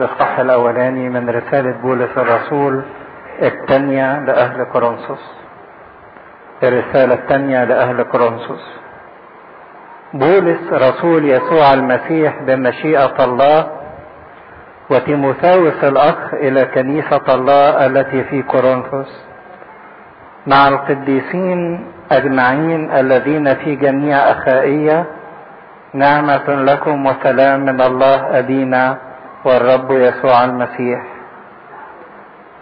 الإصحاح الأولاني من رسالة بولس الرسول الثانية لأهل كورنثوس. الرسالة الثانية لأهل كورنثوس. بولس رسول يسوع المسيح بمشيئة الله وتيموثاوس الأخ إلى كنيسة الله التي في كورنثوس. مع القديسين أجمعين الذين في جميع أخائية نعمة لكم وسلام من الله أبينا والرب يسوع المسيح.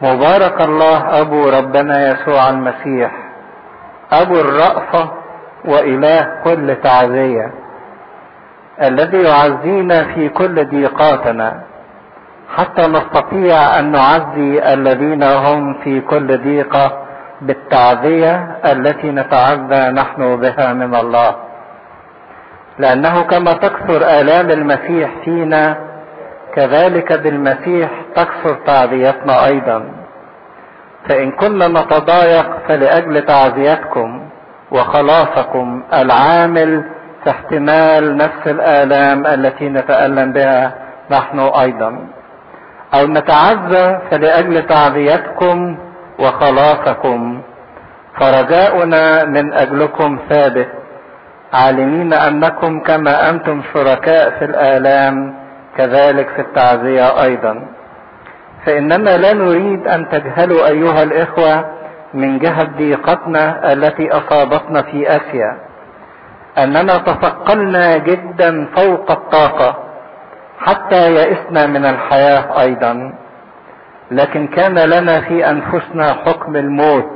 مبارك الله أبو ربنا يسوع المسيح. أبو الرأفة وإله كل تعزية. الذي يعزينا في كل ضيقاتنا. حتى نستطيع أن نعزي الذين هم في كل ضيقة بالتعزية التي نتعزى نحن بها من الله. لأنه كما تكثر آلام المسيح فينا كذلك بالمسيح تكثر تعزيتنا أيضا. فإن كنا نتضايق فلأجل تعزيتكم وخلاصكم العامل في احتمال نفس الآلام التي نتألم بها نحن أيضا. أو نتعزى فلأجل تعزيتكم وخلاصكم. فرجاؤنا من أجلكم ثابت عالمين أنكم كما أنتم شركاء في الآلام كذلك في التعزية أيضا. فإننا لا نريد أن تجهلوا أيها الإخوة من جهة ضيقتنا التي أصابتنا في آسيا. أننا تثقلنا جدا فوق الطاقة حتى يئسنا من الحياة أيضا. لكن كان لنا في أنفسنا حكم الموت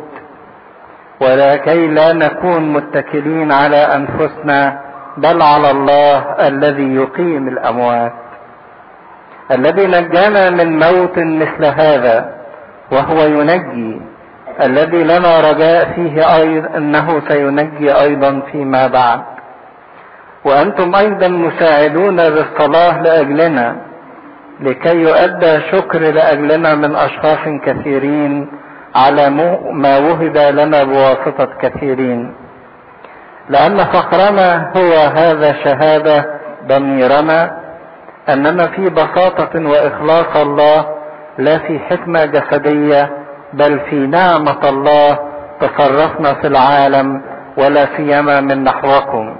ولكي لا نكون متكلين على أنفسنا بل على الله الذي يقيم الأموات. الذي نجانا من موت مثل هذا وهو ينجي. الذي لنا رجاء فيه أيضا أنه سينجي أيضا فيما بعد. وأنتم أيضا مساعدون بالصلاة لأجلنا لكي يؤدى شكر لأجلنا من أشخاص كثيرين على ما وهب لنا بواسطة كثيرين. لأن فخرنا هو هذا شهادة ضميرنا أننا في بساطة وإخلاص الله لا في حكمة جسدية بل في نعمة الله تصرفنا في العالم ولا سيما من نحوكم.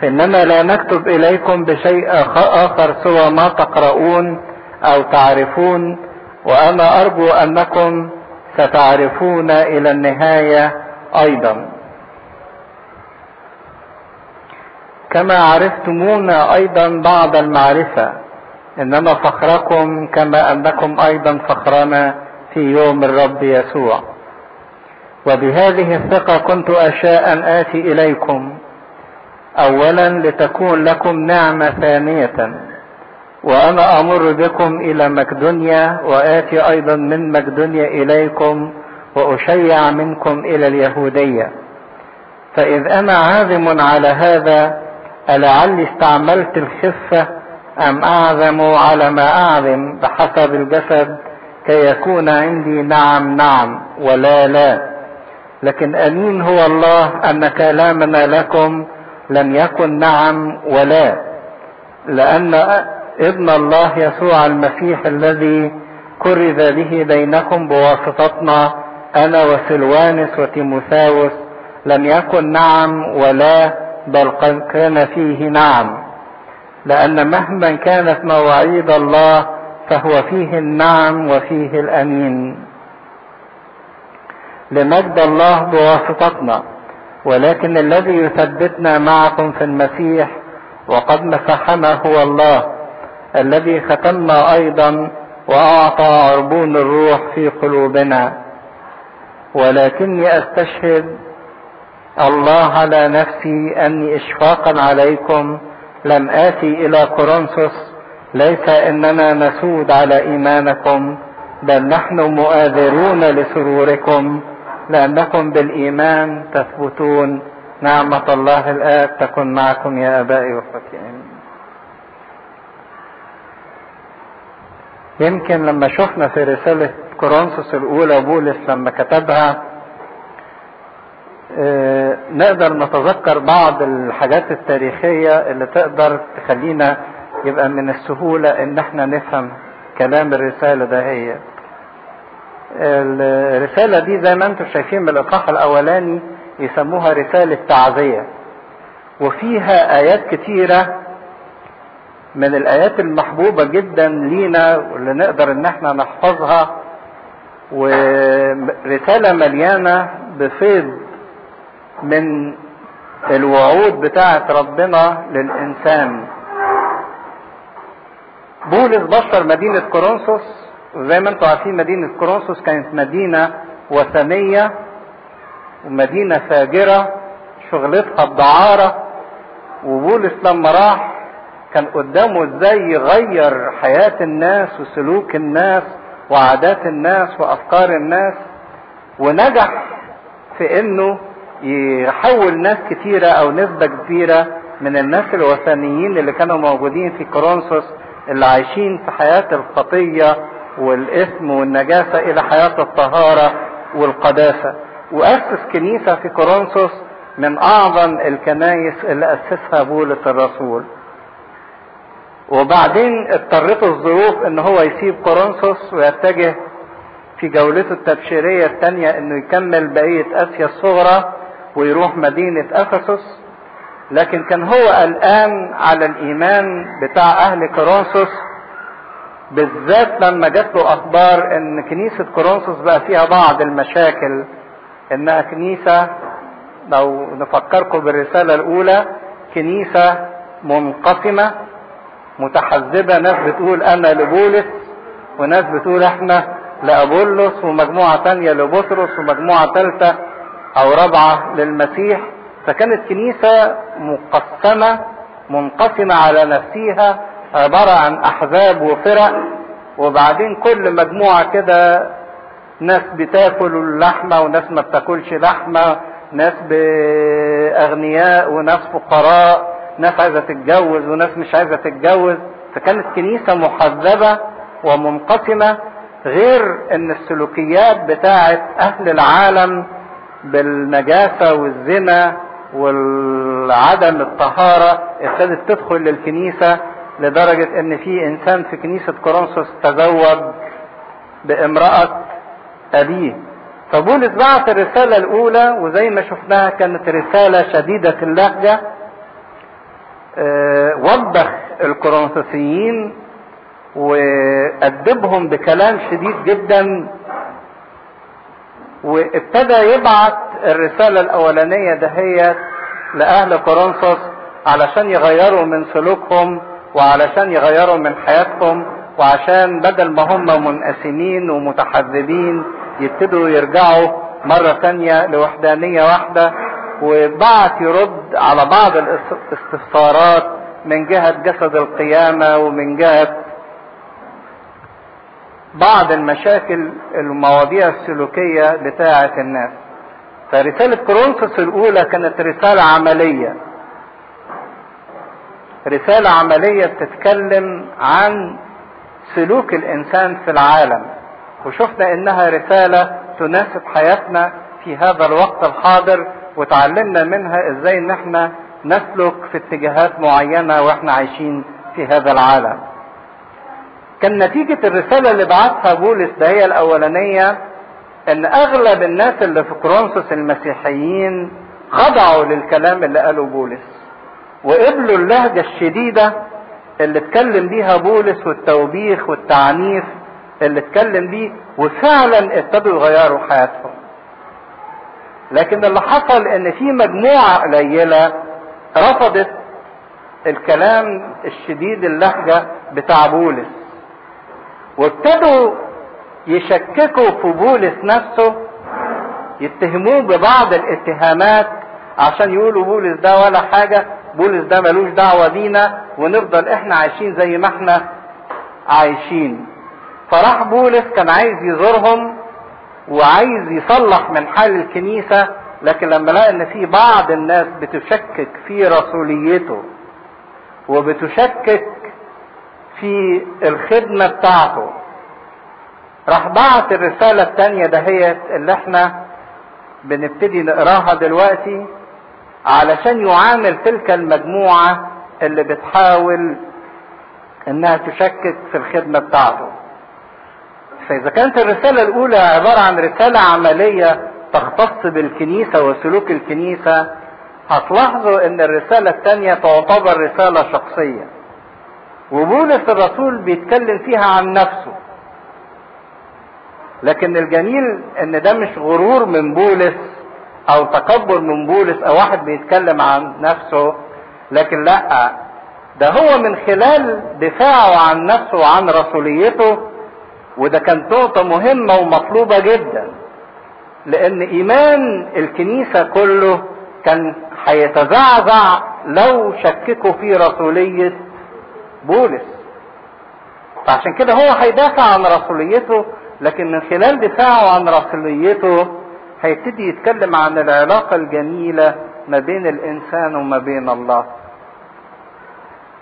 فإننا لا نكتب إليكم بشيء آخر سوى ما تقرؤون أو تعرفون وأنا أرجو أنكم ستعرفون إلى النهاية أيضا. كما عرفتمونا أيضا بعد المعرفة إنما فخركم كما أنكم أيضا فخرنا في يوم الرب يسوع. وبهذه الثقة كنت أشاء أن آتي إليكم. أولا لتكون لكم نعمة ثانية وأنا أمر بكم إلى مقدونيا وآتي أيضا من مقدونيا إليكم وأشيع منكم إلى اليهودية. فإذ أنا عازم على هذا ألعلي استعملت الخفة أم أعزم على ما أعزم بحسب الجسد كي يكون عندي نعم نعم ولا لا. لكن أمين هو الله أن كلامنا لكم لم يكن نعم ولا. لأن ابن الله يسوع المسيح الذي كرز به بينكم بواسطتنا أنا وسلوانس وتيموثاوس لم يكن نعم ولا بل قد كان فيه نعم لأن مهما كانت مواعيد الله فهو فيه النعم وفيه الأمين. لمجد الله بواسطتنا ولكن الذي يثبتنا معكم في المسيح وقد مسحنا هو الله الذي ختمنا أيضا وأعطى عربون الروح في قلوبنا. ولكني أستشهد الله على نفسي أني إشفاقا عليكم لم آتي إلى كورنثوس ليس إننا نسود على إيمانكم بل نحن مؤاذرون لسروركم لأنكم بالإيمان تثبتون. نعمة الله الآب تكن معكم يا أبائي وأخوتي يمكن لما شفنا في رسالة كورنثوس الأولى بولس لما كتبها نقدر نتذكر بعض الحاجات التاريخية اللي تقدر تخلينا يبقى من السهولة إن إحنا نفهم كلام الرسالة ده هي. الرسالة دي زي ما أنتم شايفين من الاصحاح الأولاني يسموها رسالة تعزية. وفيها آيات كتيرة من الآيات المحبوبة جدا لينا واللي نقدر إن إحنا نحفظها. ورسالة مليانة بفيض من الوعود بتاعة ربنا للإنسان. بولس بشر مدينة كورنثوس. وزي ما أنتم عارفين مدينة كورنثوس كانت مدينة وثنية ومدينة فاجرة شغلتها الدعارة وبولس لما راح كان قدامه إزاي يغير حياة الناس وسلوك الناس وعادات الناس وأفكار الناس. ونجح في إنه يحول ناس كتيرة أو نسبة كبيرة من الناس الوثنيين اللي كانوا موجودين في كورنثوس اللي عايشين في حياة الخطية والإثم والنجاسة إلى حياة الطهارة والقداسة. وأسس كنيسة في كورنثوس من أعظم الكنايس اللي أسسها بولس الرسول. وبعدين اضطرته الظروف إن هو يسيب كورنثوس ويتجه في جولته التبشيرية الثانية إنه يكمل بقية آسيا الصغرى ويروح مدينة أفسس لكن كان هو قلقان على الإيمان بتاع أهل كورنثوس بالذات لما جات له أخبار إن كنيسة كورنثوس بقى فيها بعض المشاكل إنها كنيسة لو نفكركم بالرسالة الأولى كنيسة منقسمة متحزبة ناس بتقول أنا لبولس وناس بتقول إحنا لأبولس ومجموعة تانية لبطرس ومجموعة ثالثة أو رابعة للمسيح فكانت كنيسة مقسمة منقسمة على نفسها عبارة عن أحزاب وفرق وبعدين كل مجموعة كده ناس بتاكل اللحمة وناس ما بتاكلش لحمة ناس بأغنياء وناس فقراء ناس عايزة تتجوز وناس مش عايزة تتجوز. فكانت كنيسة محذبة ومنقسمة غير إن السلوكيات بتاعت أهل العالم بالنجاسة والزنا والعدم الطهارة ابتدت تدخل للكنيسة لدرجة إن في إنسان في كنيسة كورنثوس تزوج بامرأة أبيه. فبولس بعت الرسالة الأولى وزي ما شفناها كانت رسالة شديدة اللهجة أه وبخ الكورنثوسيين وأدبهم بكلام شديد جدا وابتدى يبعت الرسالة الأولانية دهيت لأهل كورنثوس علشان يغيروا من سلوكهم وعلشان يغيروا من حياتهم وعشان بدل ما هم منقسمين ومتحذبين يبتدوا يرجعوا مرة تانية لوحدانية واحدة وبعت يرد على بعض الاستفسارات من جهة جسد القيامة ومن جهة بعض المشاكل المواضيع السلوكية بتاعة الناس. فرسالة كورنثوس الأولى كانت رسالة عملية. رسالة عملية بتتكلم عن سلوك الإنسان في العالم. وشفنا إنها رسالة تناسب حياتنا في هذا الوقت الحاضر وتعلمنا منها إزاي إن إحنا نسلك في اتجاهات معينة وإحنا عايشين في هذا العالم. كان نتيجة الرسالة اللي بعتها بولس ده هي الأولانية إن أغلب الناس اللي في كورنثوس المسيحيين خضعوا للكلام اللي قاله بولس. وقبلوا اللهجة الشديدة اللي اتكلم بيها بولس والتوبيخ والتعنيف اللي اتكلم بيه وفعلا ابتدوا يغيروا حياتهم. لكن اللي حصل إن في مجموعة قليلة رفضت الكلام الشديد اللهجة بتاع بولس. وابتدوا يشككوا في بولس نفسه يتهموه ببعض الاتهامات عشان يقولوا بولس ده ولا حاجة بولس ده ملوش دعوة بينا ونفضل إحنا عايشين زي ما إحنا عايشين. فراح بولس كان عايز يزورهم وعايز يصلح من حال الكنيسة لكن لما لقى إن في بعض الناس بتشكك في رسوليته وبتشكك في الخدمة بتاعته. راح بعت الرسالة التانية دهيت اللي إحنا بنبتدي نقراها دلوقتي علشان يعامل تلك المجموعة اللي بتحاول إنها تشكك في الخدمة بتاعته. فإذا كانت الرسالة الأولى عبارة عن رسالة عملية تختص بالكنيسة وسلوك الكنيسة هتلاحظوا إن الرسالة الثانية تعتبر رسالة شخصية. وبولس الرسول بيتكلم فيها عن نفسه. لكن الجميل إن ده مش غرور من بولس أو تكبر من بولس أو واحد بيتكلم عن نفسه لكن لأ ده هو من خلال دفاعه عن نفسه وعن رسوليته وده كانت نقطة مهمة ومطلوبة جدا لأن إيمان الكنيسة كله كان هيتزعزع لو شككوا في رسولية بولس فعشان كده هو هيدافع عن رسوليته لكن من خلال دفاعه عن رسوليته هيبتدي يتكلم عن العلاقة الجميلة ما بين الإنسان وما بين الله.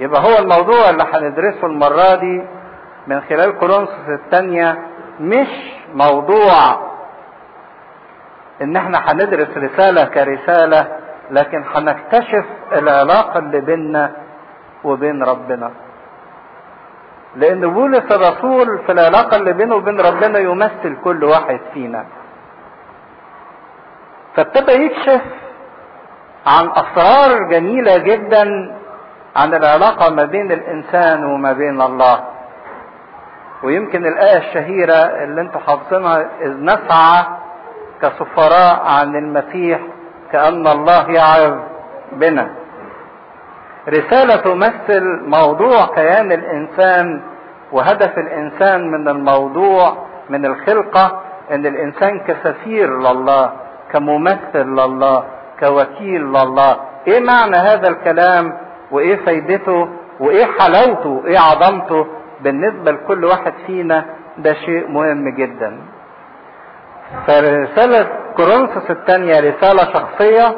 يبقى هو الموضوع اللي هندرسه المرة دي من خلال كورنثوس الثانية مش موضوع إن إحنا هندرس رسالة كرسالة لكن هنكتشف العلاقة اللي بيننا وبين ربنا. لأن بولس الرسول في العلاقة اللي بينه وبين ربنا يمثل كل واحد فينا. فابتدى يكشف عن أسرار جميلة جدا عن العلاقة ما بين الإنسان وما بين الله. ويمكن الآية الشهيرة اللي أنتم حافظينها إذ نسعى كسفراء عن المسيح كأن الله يعظ بنا. رسالة تمثل موضوع كيان الإنسان وهدف الإنسان من الموضوع من الخلقة إن الإنسان كسفير لله كممثل لله كوكيل لله. إيه معنى هذا الكلام؟ وإيه فايدته؟ وإيه حلاوته؟ وإيه عظمته؟ بالنسبة لكل واحد فينا ده شيء مهم جدا. فرسالة كورنثوس الثانية رسالة شخصية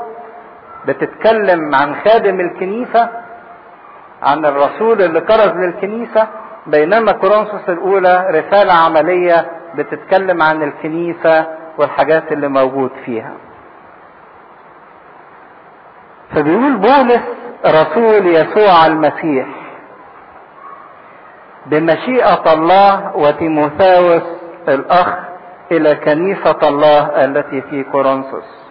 بتتكلم عن خادم الكنيسة عن الرسول اللي كرز للكنيسة بينما كورنثوس الأولى رسالة عملية بتتكلم عن الكنيسة والحاجات اللي موجود فيها. فبيقول بولس رسول يسوع المسيح بمشيئة الله وتيموثاوس الأخ إلى كنيسة الله التي في كورنثوس.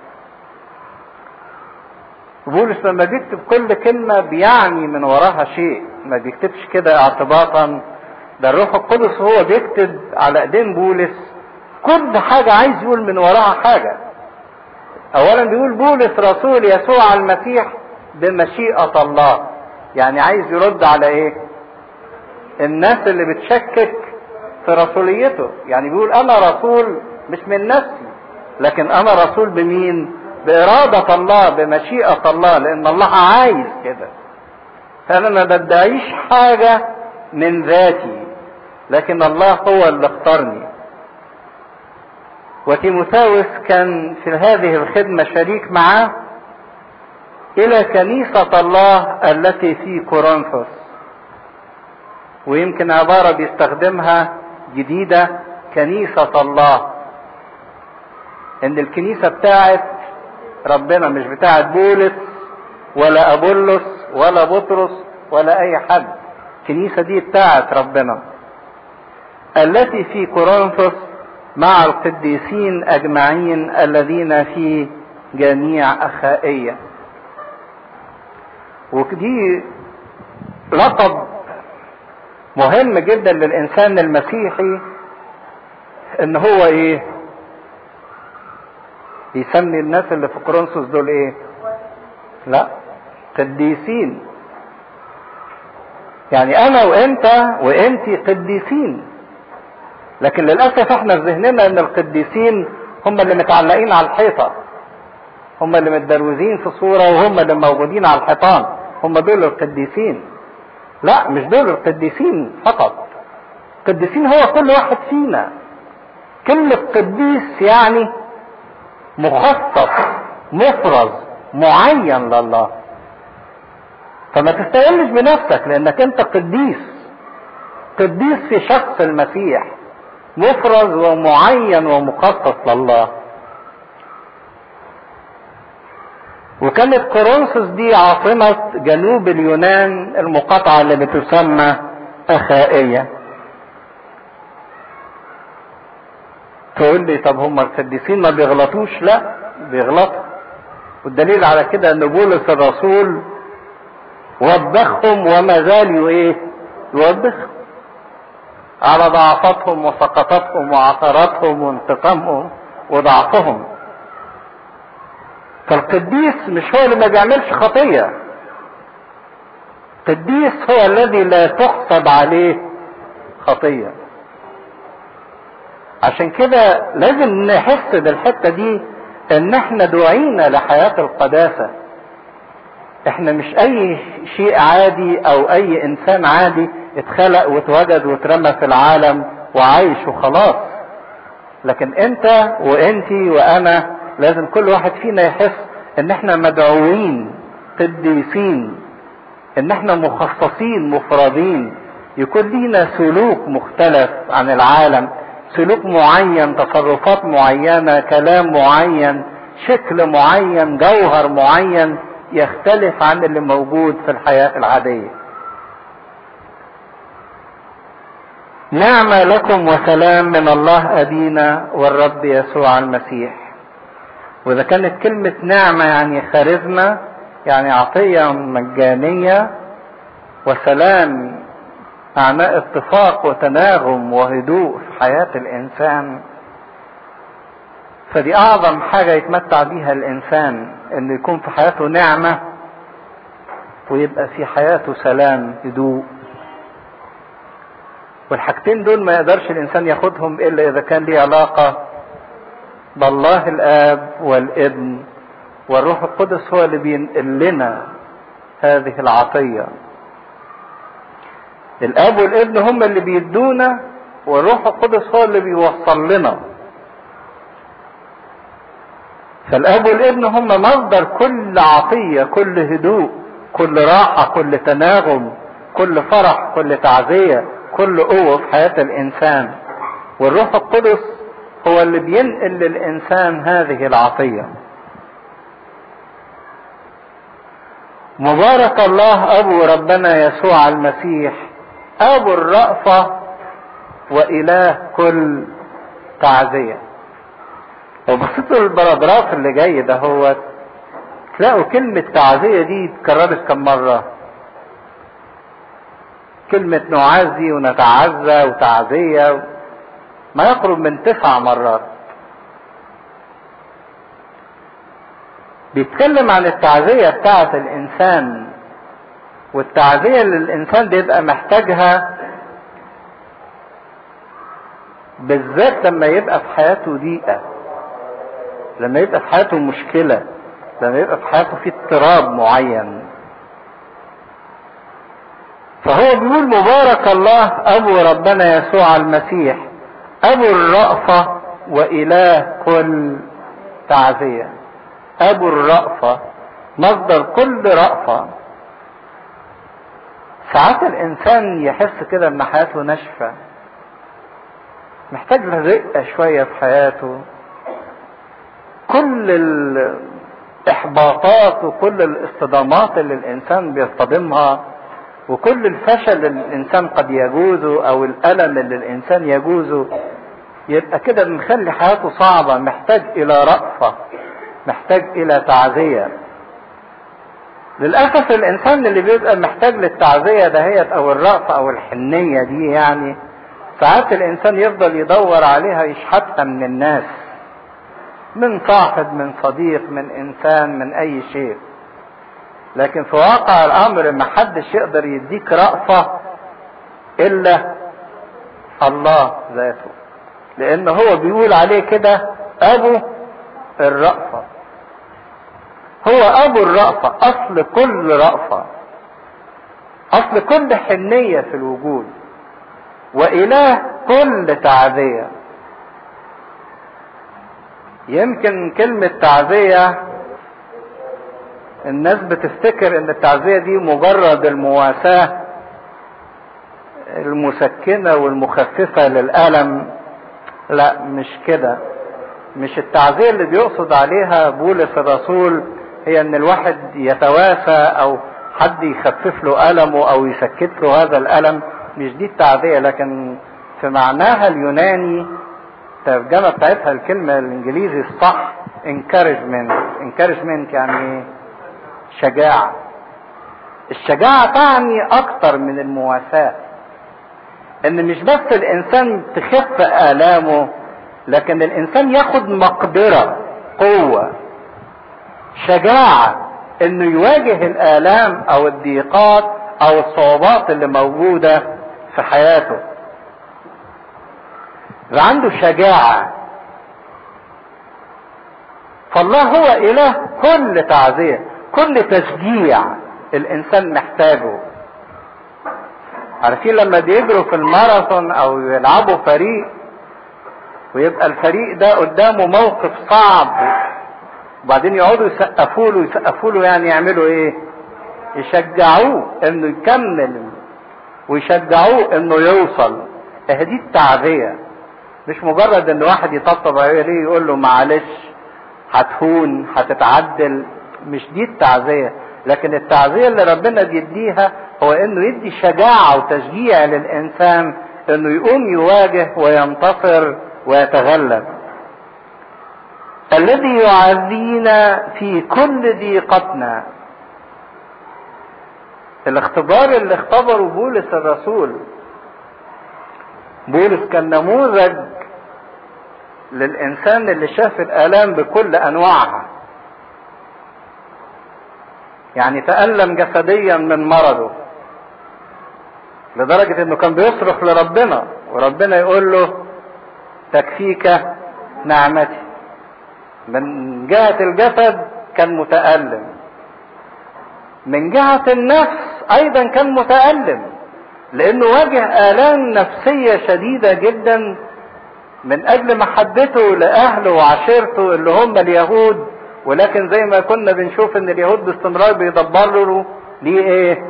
بولس لما بيكتب كل كلمة بيعني من وراها شيء ما بيكتبش كده اعتباطا. ده الروح القدس هو بيكتب على إيدين بولس كل حاجة عايز يقول من وراها حاجة. اولا بيقول بولس رسول يسوع المسيح بمشيئة الله. يعني عايز يرد على إيه؟ الناس اللي بتشكك في رسوليته. يعني بيقول أنا رسول مش من نفسي لكن أنا رسول بمين؟ بإرادة الله بمشيئة الله لأن الله عايز كده. فأنا ما بدعيش حاجة من ذاتي لكن الله هو اللي اختارني. وتيموثاوس كان في هذه الخدمة شريك معاه إلى كنيسة الله التي في كورنثوس. ويمكن عبارة بيستخدمها جديدة كنيسة الله. إن الكنيسة بتاعت ربنا مش بتاعت بولس ولا أبولس ولا بطرس ولا أي حد. الكنيسة دي بتاعت ربنا. التي في كورنثوس مع القديسين أجمعين الذين في جميع أخائية. ودي لقب مهم جدا للإنسان المسيحي إن هو إيه؟ يسمي الناس اللي في كورنثوس دول إيه؟ لا قديسين. يعني أنا وأنت وانتي قديسين. لكن للأسف إحنا في ذهننا إن القديسين هم اللي متعلقين على الحيطة. هم اللي متدروزين في صورة وهم اللي موجودين على الحيطان. هم دول القديسين. لا مش دول القديسين فقط. القديسين هو كل واحد فينا. كلمة قديس يعني مخصص مفرز معين لله. فما تستقلش بنفسك لأنك أنت قديس. قديس في شخص المسيح. مفرز ومعين ومخصص لله. وكانت كورنثوس دي عاصمة جنوب اليونان المقاطعة اللي بتسمى أخائية. تقول لي طب هم القديسين ما بيغلطوش؟ لا بيغلطوا. والدليل على كده إن بولس الرسول وبخهم وما زال إيه؟ يوبخهم على ضعفاتهم وسقطاتهم وعثراتهم وانتقامهم وضعفهم. فالقديس مش هو اللي ما بيعملش خطية. القديس هو الذي لا تحسب عليه خطية. عشان كده لازم نحس بالحتة دي إن إحنا دعينا لحياة القداسة. إحنا مش أي شيء عادي أو أي إنسان عادي اتخلق واتوجد واترمى في العالم وعايش وخلاص. لكن أنت وأنتي وأنا لازم كل واحد فينا يحس إن إحنا مدعوين قديسين إن إحنا مخصصين مفردين. يكون لينا سلوك مختلف عن العالم. سلوك معين تصرفات معينة كلام معين شكل معين جوهر معين يختلف عن اللي موجود في الحياة العادية. نعمة لكم وسلام من الله أبينا والرب يسوع المسيح. وإذا كانت كلمة نعمة يعني خارزمة يعني عطية مجانية وسلام معناه اتفاق وتناغم وهدوء في حياة الإنسان. فدي أعظم حاجة يتمتع بيها الإنسان إنه يكون في حياته نعمة ويبقى في حياته سلام هدوء. والحاجتين دول ما يقدرش الإنسان ياخدهم إلا إذا كان ليه علاقة بالله الآب والابن والروح القدس هو اللي بينقل لنا هذه العطية. الاب والابن هم اللي بيدونا والروح القدس هو اللي بيوصل لنا. فالاب والابن هم مصدر كل عطية كل هدوء كل راحة كل تناغم كل فرح كل تعزية كل قوة في حياة الإنسان. والروح القدس هو اللي بينقل للإنسان هذه العطية. مبارك الله أبو ربنا يسوع المسيح. أبو الرأفة وإله كل تعزية. لو بصيتوا للبراجراف اللي جاي ده هو تلاقوا كلمة تعزية دي اتكررت كم مرة. كلمة نعزي ونتعزى وتعزية ما يقرب من تسع مرات. بيتكلم عن التعزية بتاعة الإنسان. والتعزية اللي الإنسان بيبقى محتاجها بالذات لما يبقى في حياته ضيقة لما يبقى في حياته مشكلة لما يبقى في حياته في اضطراب معين. فهو بيقول مبارك الله أبو ربنا يسوع المسيح أبو الرأفة وإله كل تعزية أبو الرأفة مصدر كل رأفة. ساعات الإنسان يحس كده إن حياته ناشفة. محتاج لرقة شوية في حياته. كل الإحباطات وكل الاصطدامات اللي الإنسان بيصطدمها وكل الفشل اللي الإنسان قد يجوزه أو الألم اللي الإنسان يجوزه يبقى كده مخلي حياته صعبة. محتاج إلى رأفة. محتاج إلى تعزية. للأسف الإنسان اللي بيبقى محتاج للتعزية دهيت أو الرأفة أو الحنية دي يعني ساعات الإنسان يفضل يدور عليها يشحتها من الناس من صاحب من صديق من إنسان من أي شيء. لكن في واقع الأمر ما حدش يقدر يديك رأفة إلا الله ذاته لأن هو بيقول عليه كده أبو الرأفة. هو أبو الرأفة أصل كل رأفة أصل كل حنية في الوجود وإله كل تعزية. يمكن كلمة تعزية الناس بتفتكر إن التعزية دي مجرد المواساة المسكنة والمخففة للألم. لا مش كده. مش التعزية اللي بيقصد عليها بولس الرسول هي أن الواحد يتواسى أو حد يخفف له ألمه أو يسكت له هذا الألم مش دي التعزية لكن في معناها اليوناني الترجمة بتاعتها الكلمة الإنجليزي الصح encouragement. Encouragement يعني شجاعة. الشجاعة تعني أكتر من المواساة. إن مش بس الإنسان تخف آلامه لكن الإنسان ياخد مقدرة قوة. شجاعة إنه يواجه الآلام أو الضيقات أو الصعوبات اللي موجودة في حياته. عنده شجاعة. فالله هو إله كل تعزية كل تشجيع الإنسان محتاجه. عارفين لما بيجروا في الماراثون أو يلعبوا فريق ويبقى الفريق ده قدامه موقف صعب وبعدين يقعدوا يسقفوا له يسقفوا له يعني يعملوا إيه؟ يشجعوه إنه يكمل ويشجعوه إنه يوصل. اهي دي التعزيه مش مجرد إن واحد يطبطب عليه يقول له معلش هتهون هتتعدل. مش دي التعزيه لكن التعزيه اللي ربنا بيديها هو إنه يدي شجاعة وتشجيع للإنسان إنه يقوم يواجه وينتصر ويتغلب. الذي يعزينا في كل ضيقتنا الاختبار اللي اختبره بولس الرسول بولس كان نموذج للإنسان اللي شاف الآلام بكل أنواعها. يعني تألم جسديا من مرضه لدرجة إنه كان بيصرخ لربنا وربنا يقول له تكفيك نعمتي. من جهة الجسد كان متألم. من جهة النفس أيضا كان متألم لأنه واجه آلام نفسية شديدة جدا من أجل محبته لأهله وعشيرته اللي هم اليهود. ولكن زي ما كنا بنشوف إن اليهود باستمرار بيدبروا ليه إيه؟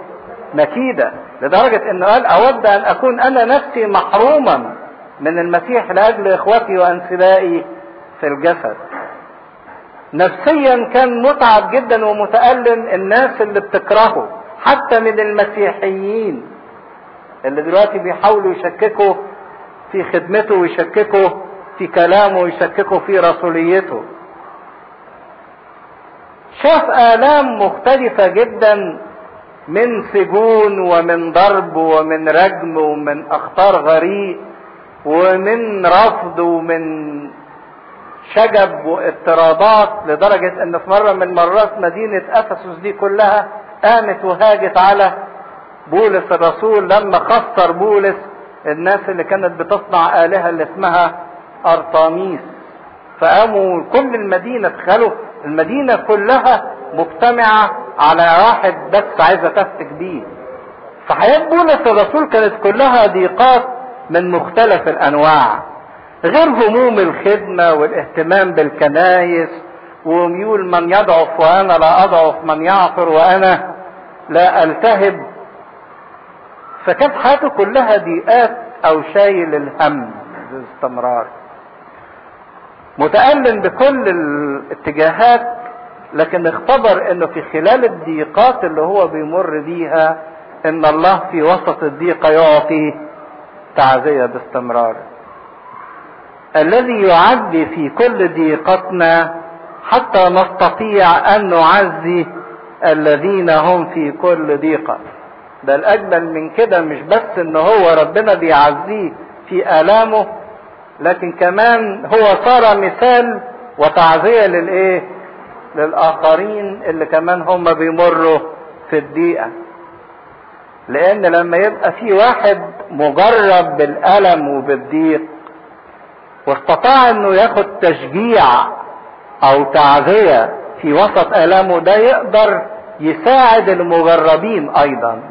مكيدة. لدرجة إنه قال أود أن أكون أنا نفسي محروما من المسيح لأجل إخوتي وأنسبائي في الجسد. نفسيا كان متعب جدا ومتألم الناس اللي بتكرهه حتى من المسيحيين اللي دلوقتي بيحاولوا يشككوا في خدمته ويشككوا في كلامه ويشككوا في رسوليته. شاف آلام مختلفة جدا من سجون ومن ضرب ومن رجم ومن أخطار غريق ومن رفض ومن شجب واضطرابات لدرجة أن في مرة من مرات مدينة أفسس دي كلها قامت وهاجت على بولس الرسول لما خسر بولس الناس اللي كانت بتصنع آلهة اللي اسمها أرطاميس. فقاموا كل المدينة تخيلوا المدينة كلها مجتمعة على واحد بس عايزة تفتك بيه فحياة بولس الرسول كانت كلها ضيقات من مختلف الأنواع. غير هموم الخدمة والاهتمام بالكنايس وميول من يضعف وأنا لا أضعف من يعثر وأنا لا ألتهب. فكانت حياته كلها ضيقات أو شايل الهم باستمرار متألم بكل الاتجاهات لكن اختبر إنه في خلال الضيقات اللي هو بيمر بيها إن الله في وسط الضيقة يعطي تعزية باستمرار. الذي يعزي في كل ضيقتنا حتى نستطيع أن نعزي الذين هم في كل ضيقة. ده الاجمل من كده مش بس إن هو ربنا بيعزيه في آلامه لكن كمان هو صار مثال وتعزية للإيه؟ للآخرين اللي كمان هم بيمروا في الضيقة. لأن لما يبقى في واحد مجرب بالألم وبالضيق واستطاع أنه ياخد تشجيع أو تعزية في وسط آلامه ده يقدر يساعد المجربين أيضا.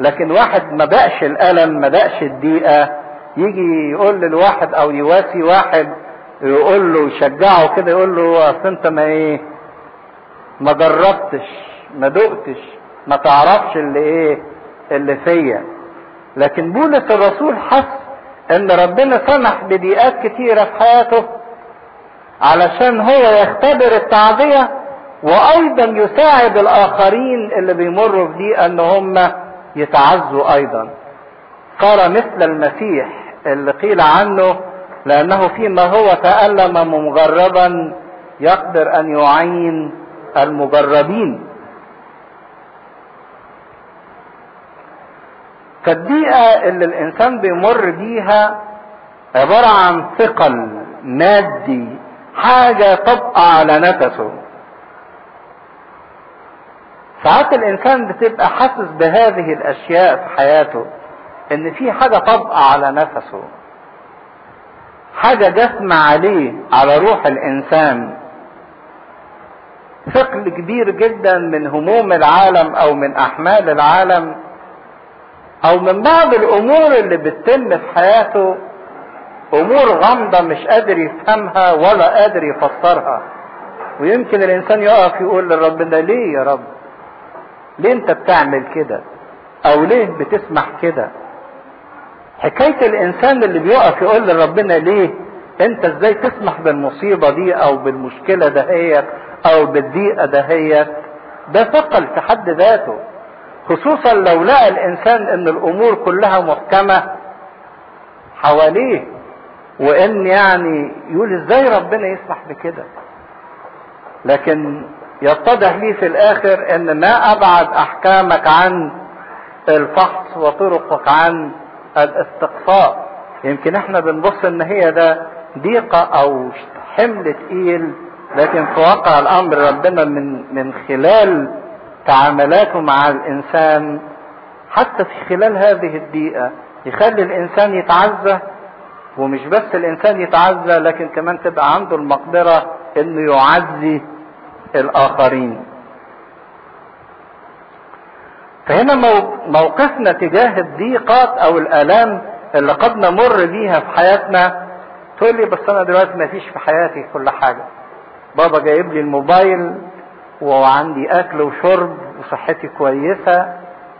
لكن واحد ما بقش الألم ما بقش الضيقة يجي يقول للواحد أو يواسي واحد يقول له يشجعه كده يقول له أصل أنت ما إيه ما جربتش ما دقتش ما تعرفش اللي إيه اللي فيا. لكن بولس الرسول حس إن ربنا سمح بضيقات كتيرة في حياته علشان هو يختبر التعزيه وأيضا يساعد الآخرين اللي بيمروا بضيقه إن هم يتعزوا أيضا. صار مثل المسيح اللي قيل عنه لأنه فيما هو تألم مجربا يقدر أن يعين المجربين. فالدقيقة اللي الإنسان بيمر بيها عبارة عن ثقل مادي حاجة تبقى على نفسه. ساعات الإنسان بتبقى حاسس بهذه الأشياء في حياته إن في حاجة تبقى على نفسه. حاجة جسم عليه على روح الإنسان. ثقل كبير جدا من هموم العالم أو من أحمال العالم. أو من بعض الأمور اللي بتتم في حياته أمور غامضة مش قادر يفهمها ولا قادر يفسرها. ويمكن الإنسان يقف يقول لربنا ليه يا رب؟ ليه أنت بتعمل كده؟ أو ليه بتسمح كده؟ حكاية الإنسان اللي بيقف يقول لربنا ليه؟ أنت إزاي تسمح بالمصيبة دي أو بالمشكلة دهيت أو بالضيقة دهيت ده ثقل في حد ذاته. خصوصا لو لقى الإنسان إن الأمور كلها محكمة حواليه وإن يعني يقول إزاي ربنا يسمح بكده؟ لكن يتضح لي في الآخر إن ما أبعد أحكامك عن الفحص وطرقك عن الاستقصاء. يمكن إحنا بنبص إن هي ده ضيقة أو حمل تقيل لكن في واقع الأمر ربنا من من خلال تعاملاته مع الإنسان حتى في خلال هذه الدقيقة يخلي الإنسان يتعزى ومش بس الإنسان يتعزى لكن كمان تبقى عنده المقدرة إنه يعزي الآخرين. فهنا موقفنا تجاه الضيقات أو الألام اللي قد نمر بيها في حياتنا. تقول لي بس أنا دلوقتي ما فيش في حياتي كل حاجة. بابا جايب لي الموبايل وعندي أكل وشرب وصحتي كويسة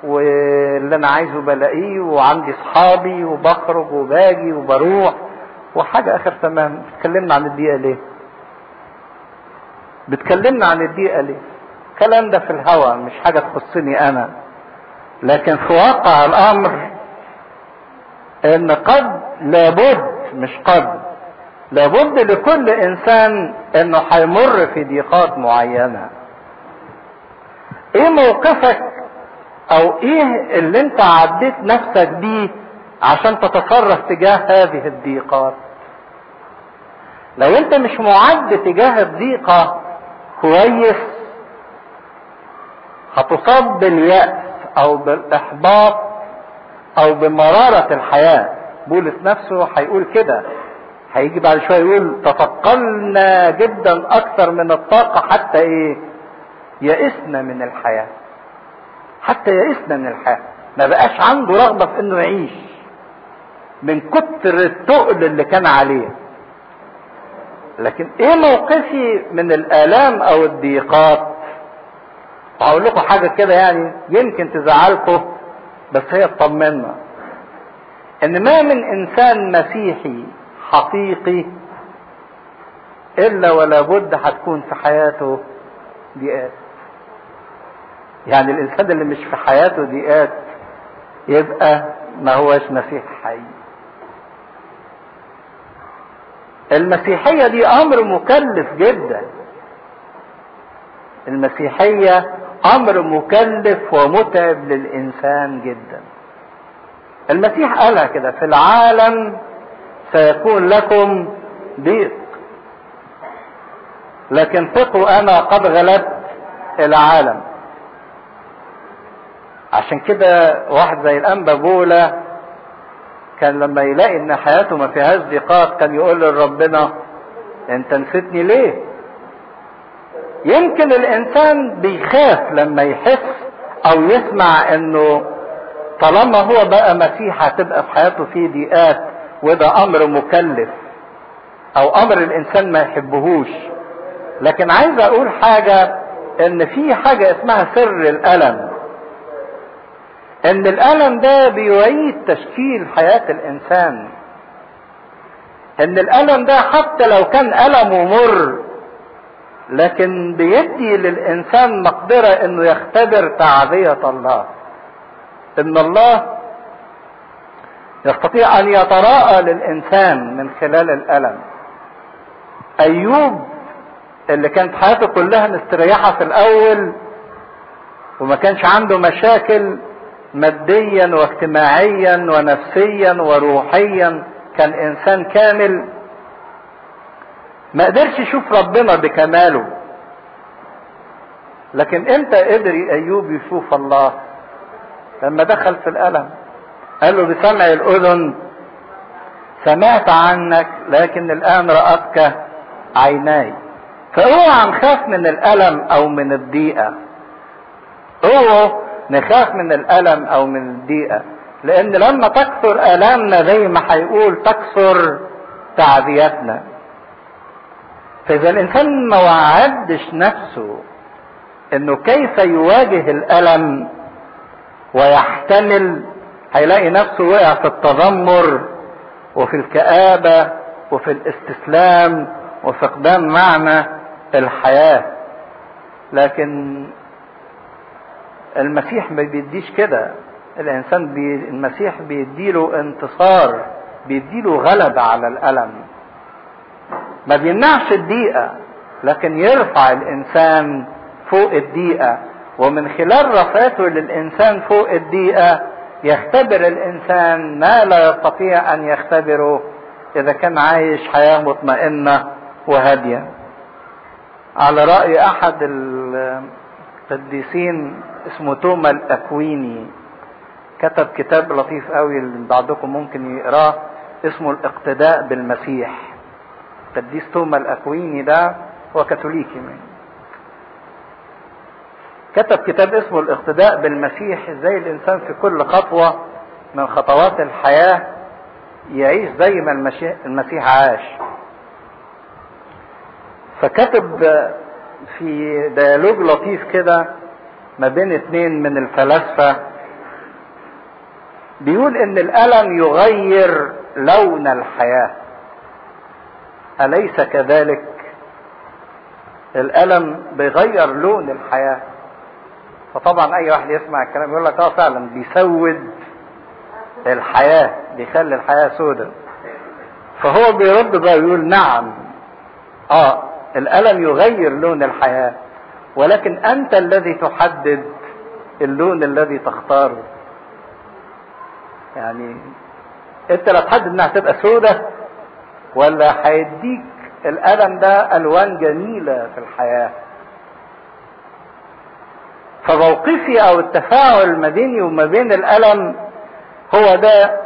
واللي أنا عايزه بلاقيه وعندي اصحابي وبخرج وباجي وبروح وحاجة آخر تمام. بتكلمنا عن الدقيقة ليه؟ بتكلمنا عن الدقيقة ليه؟ الكلام ده في الهوى مش حاجة تخصني أنا. لكن في واقع الأمر إن قد لابد مش قد لابد لكل إنسان إنه هيمر في ضيقات معينة. إيه موقفك أو إيه اللي انت عديت نفسك بيه عشان تتصرف تجاه هذه الضيقات لو انت مش معد تجاه الضيقة كويس. هتصاب باليأس أو بالاحباط أو بمرارة الحياة. بولس نفسه هيقول كده. هيجي بعد شوية يقول تثقلنا جدا أكثر من الطاقة حتى إيه؟ يئسنا من الحياة. حتى يئسنا من الحياة. ما بقاش عنده رغبة في إنه يعيش. من كتر التقل اللي كان عليه. لكن إيه موقفي من الآلام أو الضيقات؟ هقول لكم حاجة كده يعني يمكن تزعلكم بس هي تطمنا إن ما من إنسان مسيحي حقيقي إلا ولا بد هتكون في حياته ضيقات يعني الإنسان اللي مش في حياته ضيقات يبقى ما هوش مسيح حي. المسيحية دي أمر مكلف جدا. المسيحية أمر مكلف ومتعب للإنسان جدا. المسيح قالها كده في العالم سيكون لكم ضيق. لكن ثقوا أنا قد غلبت العالم. عشان كده واحد زي الأنبا بولا كان لما يلاقي إن حياته ما فيهاش ضيقات كان يقول لربنا أنت نسيتني ليه؟ يمكن الإنسان بيخاف لما يحس أو يسمع إنه طالما هو بقى مسيح هتبقى في حياته فيه ضيقات وده أمر مكلف أو أمر الإنسان ما يحبهوش. لكن عايز أقول حاجة إن في حاجة اسمها سر الألم. إن الألم ده بيعيد تشكيل حياة الإنسان. إن الألم ده حتى لو كان ألمه مر لكن بيدي للإنسان مقدرة إنه يختبر تعذية الله. إن الله يستطيع أن يتراءى للإنسان من خلال الألم. أيوب اللي كانت حياته كلها مستريحة في الأول وما كانش عنده مشاكل ماديا واجتماعيا ونفسيا وروحيا. كان إنسان كامل. ما قدرش يشوف ربنا بكماله. لكن إمتى قدر أيوب يشوف الله؟ لما دخل في الألم. قال له بسمع الأذن. سمعت عنك لكن الآن رأتك عيناي. فاوعى نخاف من الألم أو من الضيقة. اوعى نخاف من الألم أو من الضيقة. لأن لما تكثر آلامنا زي ما هيقول تكثر تعذيتنا فإذا الإنسان ما وعدش نفسه إنه كيف يواجه الألم ويحتمل هيلاقي نفسه وقع في التذمر وفي الكآبة وفي الاستسلام وفقدان معنى الحياة. لكن المسيح ما بيديش كده. الإنسان بي المسيح بيديله انتصار بيديله غلبة على الألم. ما بيمنعش الضيقة لكن يرفع الإنسان فوق الضيقة ومن خلال رفعته للإنسان فوق الضيقة يختبر الإنسان ما لا يستطيع أن يختبره إذا كان عايش حياة مطمئنة وهادية. على رأي أحد القديسين اسمه توما الاكويني كتب كتاب لطيف قوي اللي بعضكم ممكن يقراه اسمه الاقتداء بالمسيح. قديس توما الاكويني ده هو كاثوليكي من. كتب كتاب اسمه الاقتداء بالمسيح إزاي الإنسان في كل خطوة من خطوات الحياة يعيش زي ما المسيح عاش. فكتب في ديالوج لطيف كده ما بين اتنين من الفلاسفة بيقول إن الألم يغير لون الحياة. أليس كذلك؟ الألم بيغير لون الحياة. فطبعا أي واحد يسمع الكلام يقول لك آه فعلا بيسود الحياة بيخلي الحياة سودة. فهو بيرد بقى ويقول نعم آه الألم يغير لون الحياة. ولكن أنت الذي تحدد اللون الذي تختاره. يعني أنت لا تحدد إنها تبقى سودة ولا هيديك الألم ده ألوان جميلة في الحياة. فموقفي أو التفاعل ما بيني وما بين الألم هو ده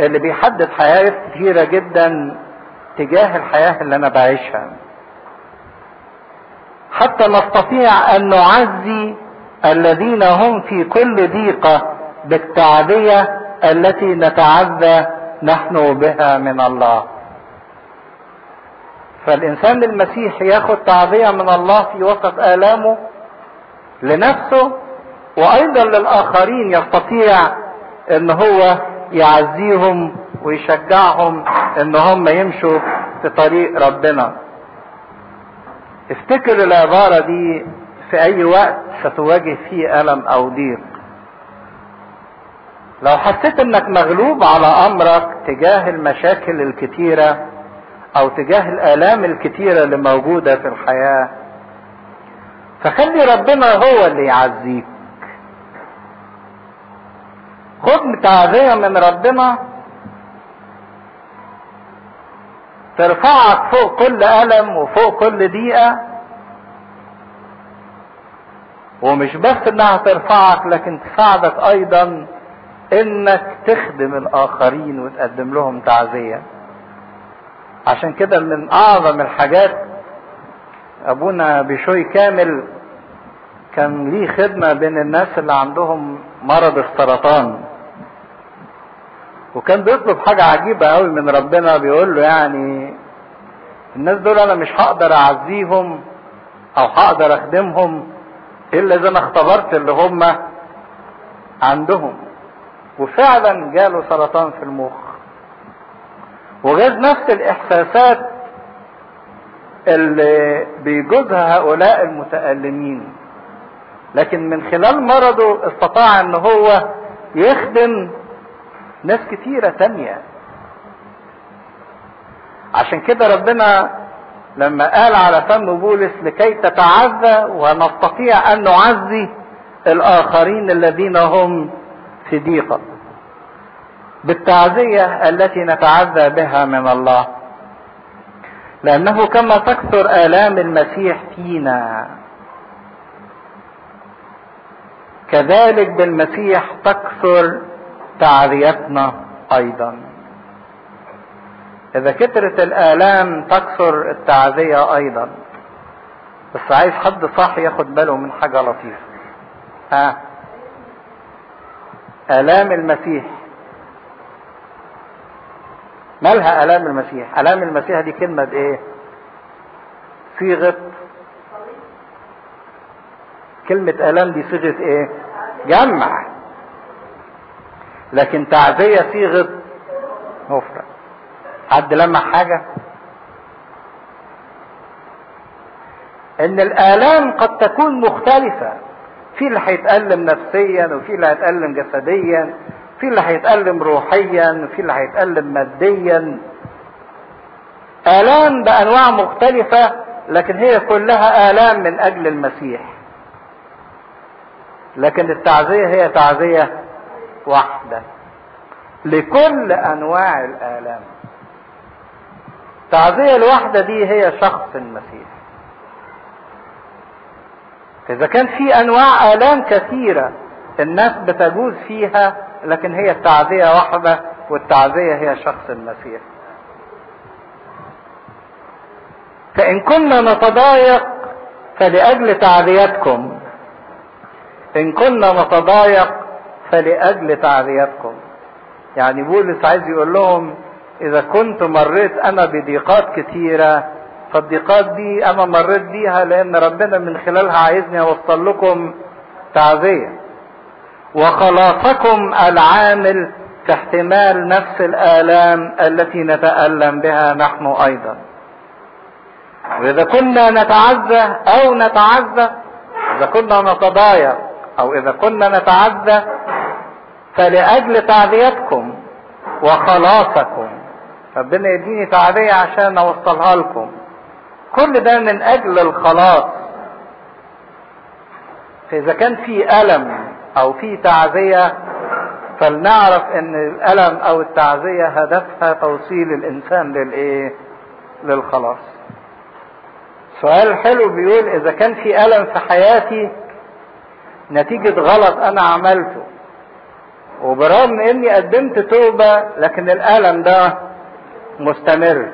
اللي بيحدد حياة كثيرة جدا تجاه الحياة اللي أنا بعيشها. حتى نستطيع أن نعزي الذين هم في كل ضيقة بالتعزية التي نتعزى نحن بها من الله. فالإنسان المسيح ياخد تعزية من الله في وسط آلامه لنفسه وأيضا للآخرين يستطيع إن هو يعزيهم ويشجعهم إن هم يمشوا في طريق ربنا. افتكر العبارة دي في أي وقت ستواجه فيه ألم أو ضيق. لو حسيت إنك مغلوب على أمرك تجاه المشاكل الكتيرة أو تجاه الآلام الكتيرة اللي موجودة في الحياة فخلي ربنا هو اللي يعزيك. خد تعزيه من ربنا ترفعك فوق كل ألم وفوق كل ضيقة. ومش بس إنها ترفعك لكن تساعدك أيضا إنك تخدم الآخرين وتقدم لهم تعزية. عشان كده من أعظم الحاجات أبونا بشوي كامل كان ليه خدمة بين الناس اللي عندهم مرض السرطان. وكان بيطلب حاجة عجيبة قوي من ربنا بيقول له يعني الناس دول أنا مش هقدر أعزيهم أو هقدر أخدمهم إلا إذا أنا اختبرت اللي هم عندهم. وفعلا جاله سرطان في المخ. وجاز نفس الإحساسات اللي بيجوزها هؤلاء المتألمين. لكن من خلال مرضه استطاع إن هو يخدم ناس كتيرة تانية. عشان كده ربنا لما قال على فم بولس لكي تتعزى ونستطيع أن نعزي الآخرين الذين هم في ضيقه بالتعزية التي نتعزى بها من الله. لأنه كما تكثر آلام المسيح فينا. كذلك بالمسيح تكثر تعزيتنا أيضا. إذا كترت الآلام تكثر التعزية أيضا. بس عايز حد صح ياخد باله من حاجة لطيفة. ها؟ آلام المسيح. مالها آلام المسيح؟ آلام المسيح دي كلمة بإيه؟ صيغة. كلمة آلام دي صيغة إيه؟ جمع. لكن تعزية صيغة مفرد. حد لمح حاجة؟ إن الآلام قد تكون مختلفة. في اللي هيتألم نفسيا وفي اللي هيتألم جسديا في اللي هيتألم روحيا وفي اللي هيتألم ماديا. آلام بأنواع مختلفة لكن هي كلها آلام من أجل المسيح. لكن التعزية هي تعزية واحدة لكل أنواع الآلام. التعزية الواحدة دي هي شخص المسيح. إذا كان في أنواع آلام كثيرة الناس بتجوز فيها لكن هي التعزية واحدة والتعزية هي شخص المسيح. فإن كنا نتضايق فلأجل تعزيتكم. إن كنا نتضايق فلأجل تعزيتكم يعني بولس عايز يقول لهم إذا كنت مريت أنا بضيقات كثيرة فالضيقات دي أنا مريت بيها لأن ربنا من خلالها عايزني أوصل لكم تعزية وخلاصكم العامل في احتمال نفس الآلام التي نتألم بها نحن أيضا. وإذا كنا نتعزى أو نتعزى إذا كنا نتضايق أو إذا كنا نتعزى فلأجل تعزيتكم وخلاصكم ربنا يديني تعزية عشان أوصلها لكم. كل ده من أجل الخلاص. فإذا كان في ألم أو في تعزية فلنعرف إن الألم أو التعزية هدفها توصيل الإنسان للإيه؟ للخلاص. سؤال حلو بيقول إذا كان في ألم في حياتي نتيجة غلط أنا عملته. وبرغم إني قدمت توبة لكن الألم ده مستمر.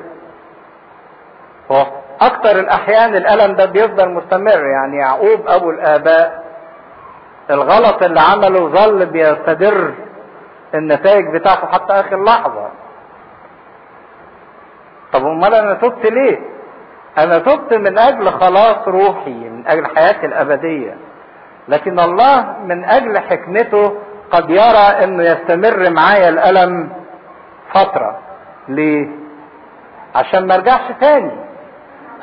أكتر الأحيان الألم ده بيفضل مستمر يعني يعقوب أبو الآباء. الغلط اللي عمله ظل بيستدر النتائج بتاعته حتى آخر لحظة. طب أمال أنا تبت ليه؟ أنا تبت من أجل خلاص روحي من أجل حياتي الأبدية. لكن الله من أجل حكمته قد يرى إنه يستمر معايا الألم فترة. ليه؟ عشان ما أرجعش تاني.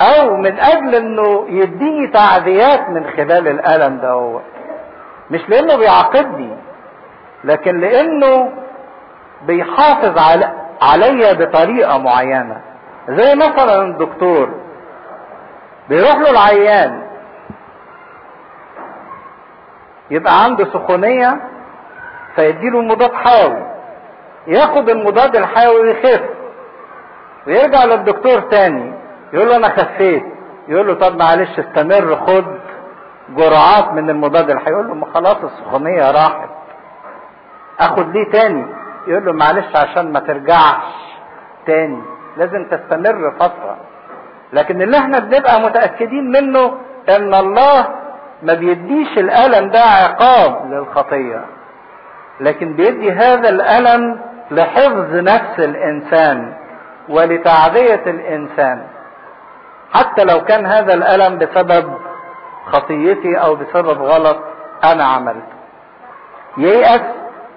أو من أجل إنه يديني تعزيات من خلال الألم ده هو مش لأنه بيعاقبني لكن لأنه بيحافظ على عليا بطريقة معينة. زي مثلا الدكتور بيروح له العيان يبقى عنده سخونية فيديله مضاد حيوي. ياخد المضاد الحيوي يخف ويرجع للدكتور تاني. يقول له أنا خفيت. يقول له طب معلش استمر خد جرعات من المضاد الحيوي. يقول له ما خلاص السخونية راحت. أخد ليه تاني؟ يقول له معلش عشان ما ترجعش تاني. لازم تستمر فترة. لكن اللي إحنا بنبقى متأكدين منه إن الله ما بيديش الألم ده عقاب للخطيه لكن بيدي هذا الألم لحفظ نفس الإنسان ولتعذيه الإنسان. حتى لو كان هذا الألم بسبب خطيتي أو بسبب غلط أنا عملته. ييأس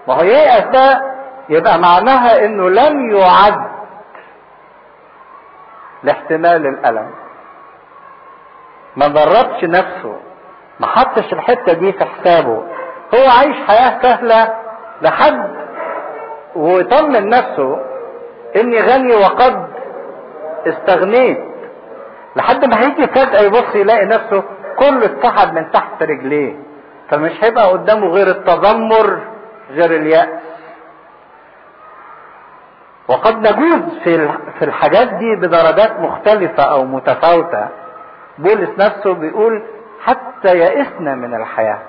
ما هو ييأس ده يبقى معناها إنه لم يعد لاحتمال الألم. ما دربش نفسه ما حطش الحتة دي في حسابه. هو عايش حياة سهلة لحد ويطمن نفسه إني غني وقد استغنيت. لحد ما هيجي فجأة يبص يلاقي نفسه كله اتسحب من تحت رجليه. فمش هيبقى قدامه غير التذمر غير اليأس. وقد نجوز في في الحاجات دي بدرجات مختلفة أو متفاوتة. بولس نفسه بيقول حتى يئسنا من الحياة.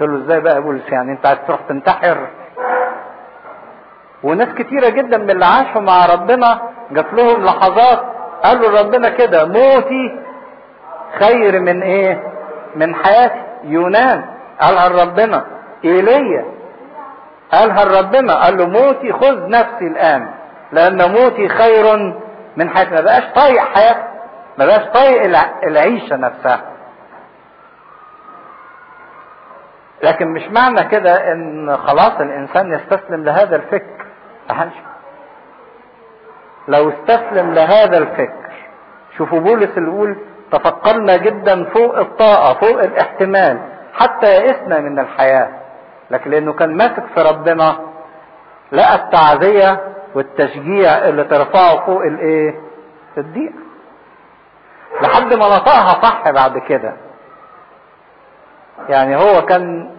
قلت له إزاي بقى بولس يعني انت عايز تروح تنتحر. وناس كتيرة جدا من اللي عاشوا مع ربنا جات لهم لحظات قالوا ربنا كده موتي. خير من إيه؟ من حياتي يونان. قالها لربنا إيليا. قالها لربنا قال له موتي خذ نفسي الآن لأن موتي خير من حياتي. ما بقاش طايق حياتي ما بقاش طايق العيشة نفسها. لكن مش معنى كده إن خلاص الإنسان يستسلم لهذا الفكر. أحنش. لو استسلم لهذا الفكر شوفوا بولس اللي يقول تفكرنا جدا فوق الطاقة فوق الاحتمال حتى يئسنا من الحياة. لكن لأنه كان ماسك في ربنا لقى التعزية والتشجيع اللي ترفعه فوق الإيه؟ الضيق. لحد ما نطقها صح بعد كده. يعني هو كان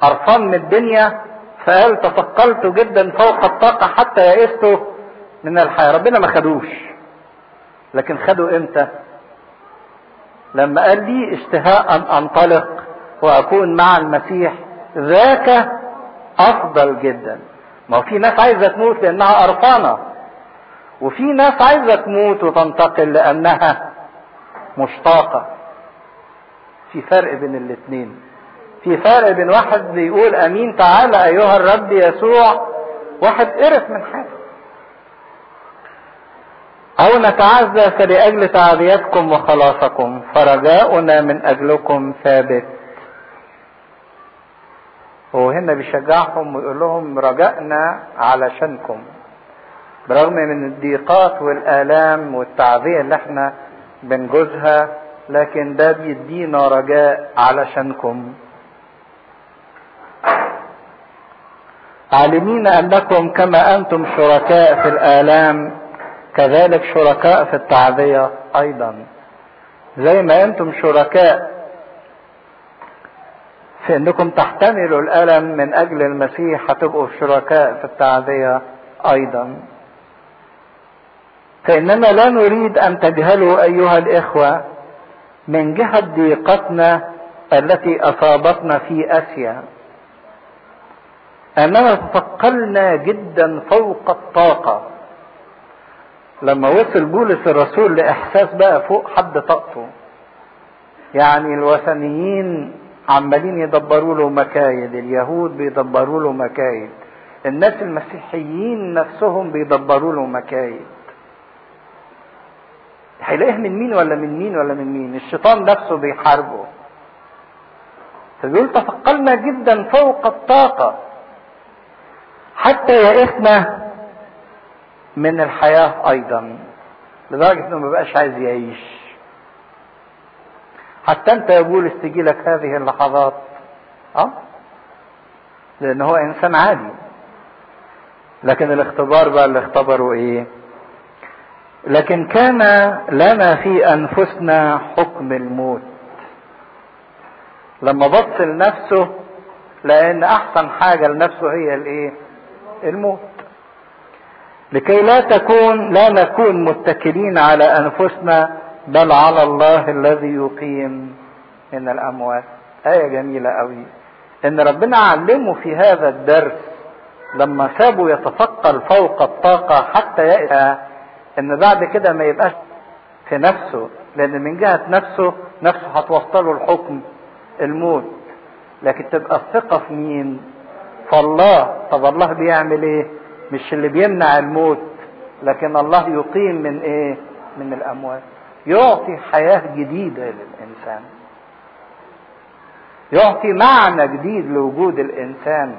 قرفان من الدنيا فقال تثقلت جدا فوق الطاقة حتى يئست من الحياة. ربنا ما خدوش. لكن خدوا إمتى؟ لما قال لي اشتهاء أن أنطلق وأكون مع المسيح ذاك أفضل جدا. ما في ناس عايزة تموت لأنها قرفانة وفي ناس عايزة تموت وتنتقل لأنها مشتاقة. في فرق بين الاثنين في فرق بين واحد بيقول أمين تعالى أيها الرب يسوع واحد قرف من حاجة. أو نتعزى فلأجل تعزيتكم وخلاصكم فرجاؤنا من أجلكم ثابت. هو هنا بيشجعهم ويقول لهم رجائنا علشانكم. برغم من الضيقات والآلام والتعذية اللي إحنا بنجوزها لكن ده بيدينا رجاء علشانكم. عالمين أنكم كما أنتم شركاء في الآلام كذلك شركاء في التعذية أيضا. زي ما أنتم شركاء في أنكم تحتملوا الألم من أجل المسيح هتبقوا شركاء في التعذية أيضا. فاننا لا نريد أن تجهلوا أيها الإخوة من جهة ضيقتنا التي أصابتنا في آسيا. أننا تثقلنا جدا فوق الطاقة. لما وصل بولس الرسول لإحساس بقى فوق حد طاقته. يعني الوثنيين عمالين يدبروا له مكايد اليهود بيدبروا له مكايد الناس المسيحيين نفسهم بيدبروا له مكايد. هيلاقيه من مين ولا من مين ولا من مين؟ الشيطان نفسه بيحاربه. فبيقول تثقلنا جدا فوق الطاقة حتى يئسنا من الحياة أيضا لدرجة إنه ما بقاش عايز يعيش. حتى أنت يا بولس تجي لك هذه اللحظات آه؟ لأن هو إنسان عادي. لكن الاختبار بقى اللي اختبره إيه؟ لكن كان لنا في أنفسنا حكم الموت. لما بص لنفسه لأن أحسن حاجة لنفسه هي الإيه؟ الموت. لكي لا تكون لا نكون متكلين على أنفسنا بل على الله الذي يقيم من الأموات. آية جميلة قوي إن ربنا علمه في هذا الدرس لما سابه يتثقل فوق الطاقة حتى يأتى إن بعد كده ما يبقاش في نفسه لأن من جهة نفسه نفسه هتوصله الحكم الموت. لكن تبقى الثقة في مين؟ فالله طب الله بيعمل إيه؟ مش اللي بيمنع الموت. لكن الله يقيم من إيه؟ من الأموات. يعطي حياة جديدة للإنسان. يعطي معنى جديد لوجود الإنسان.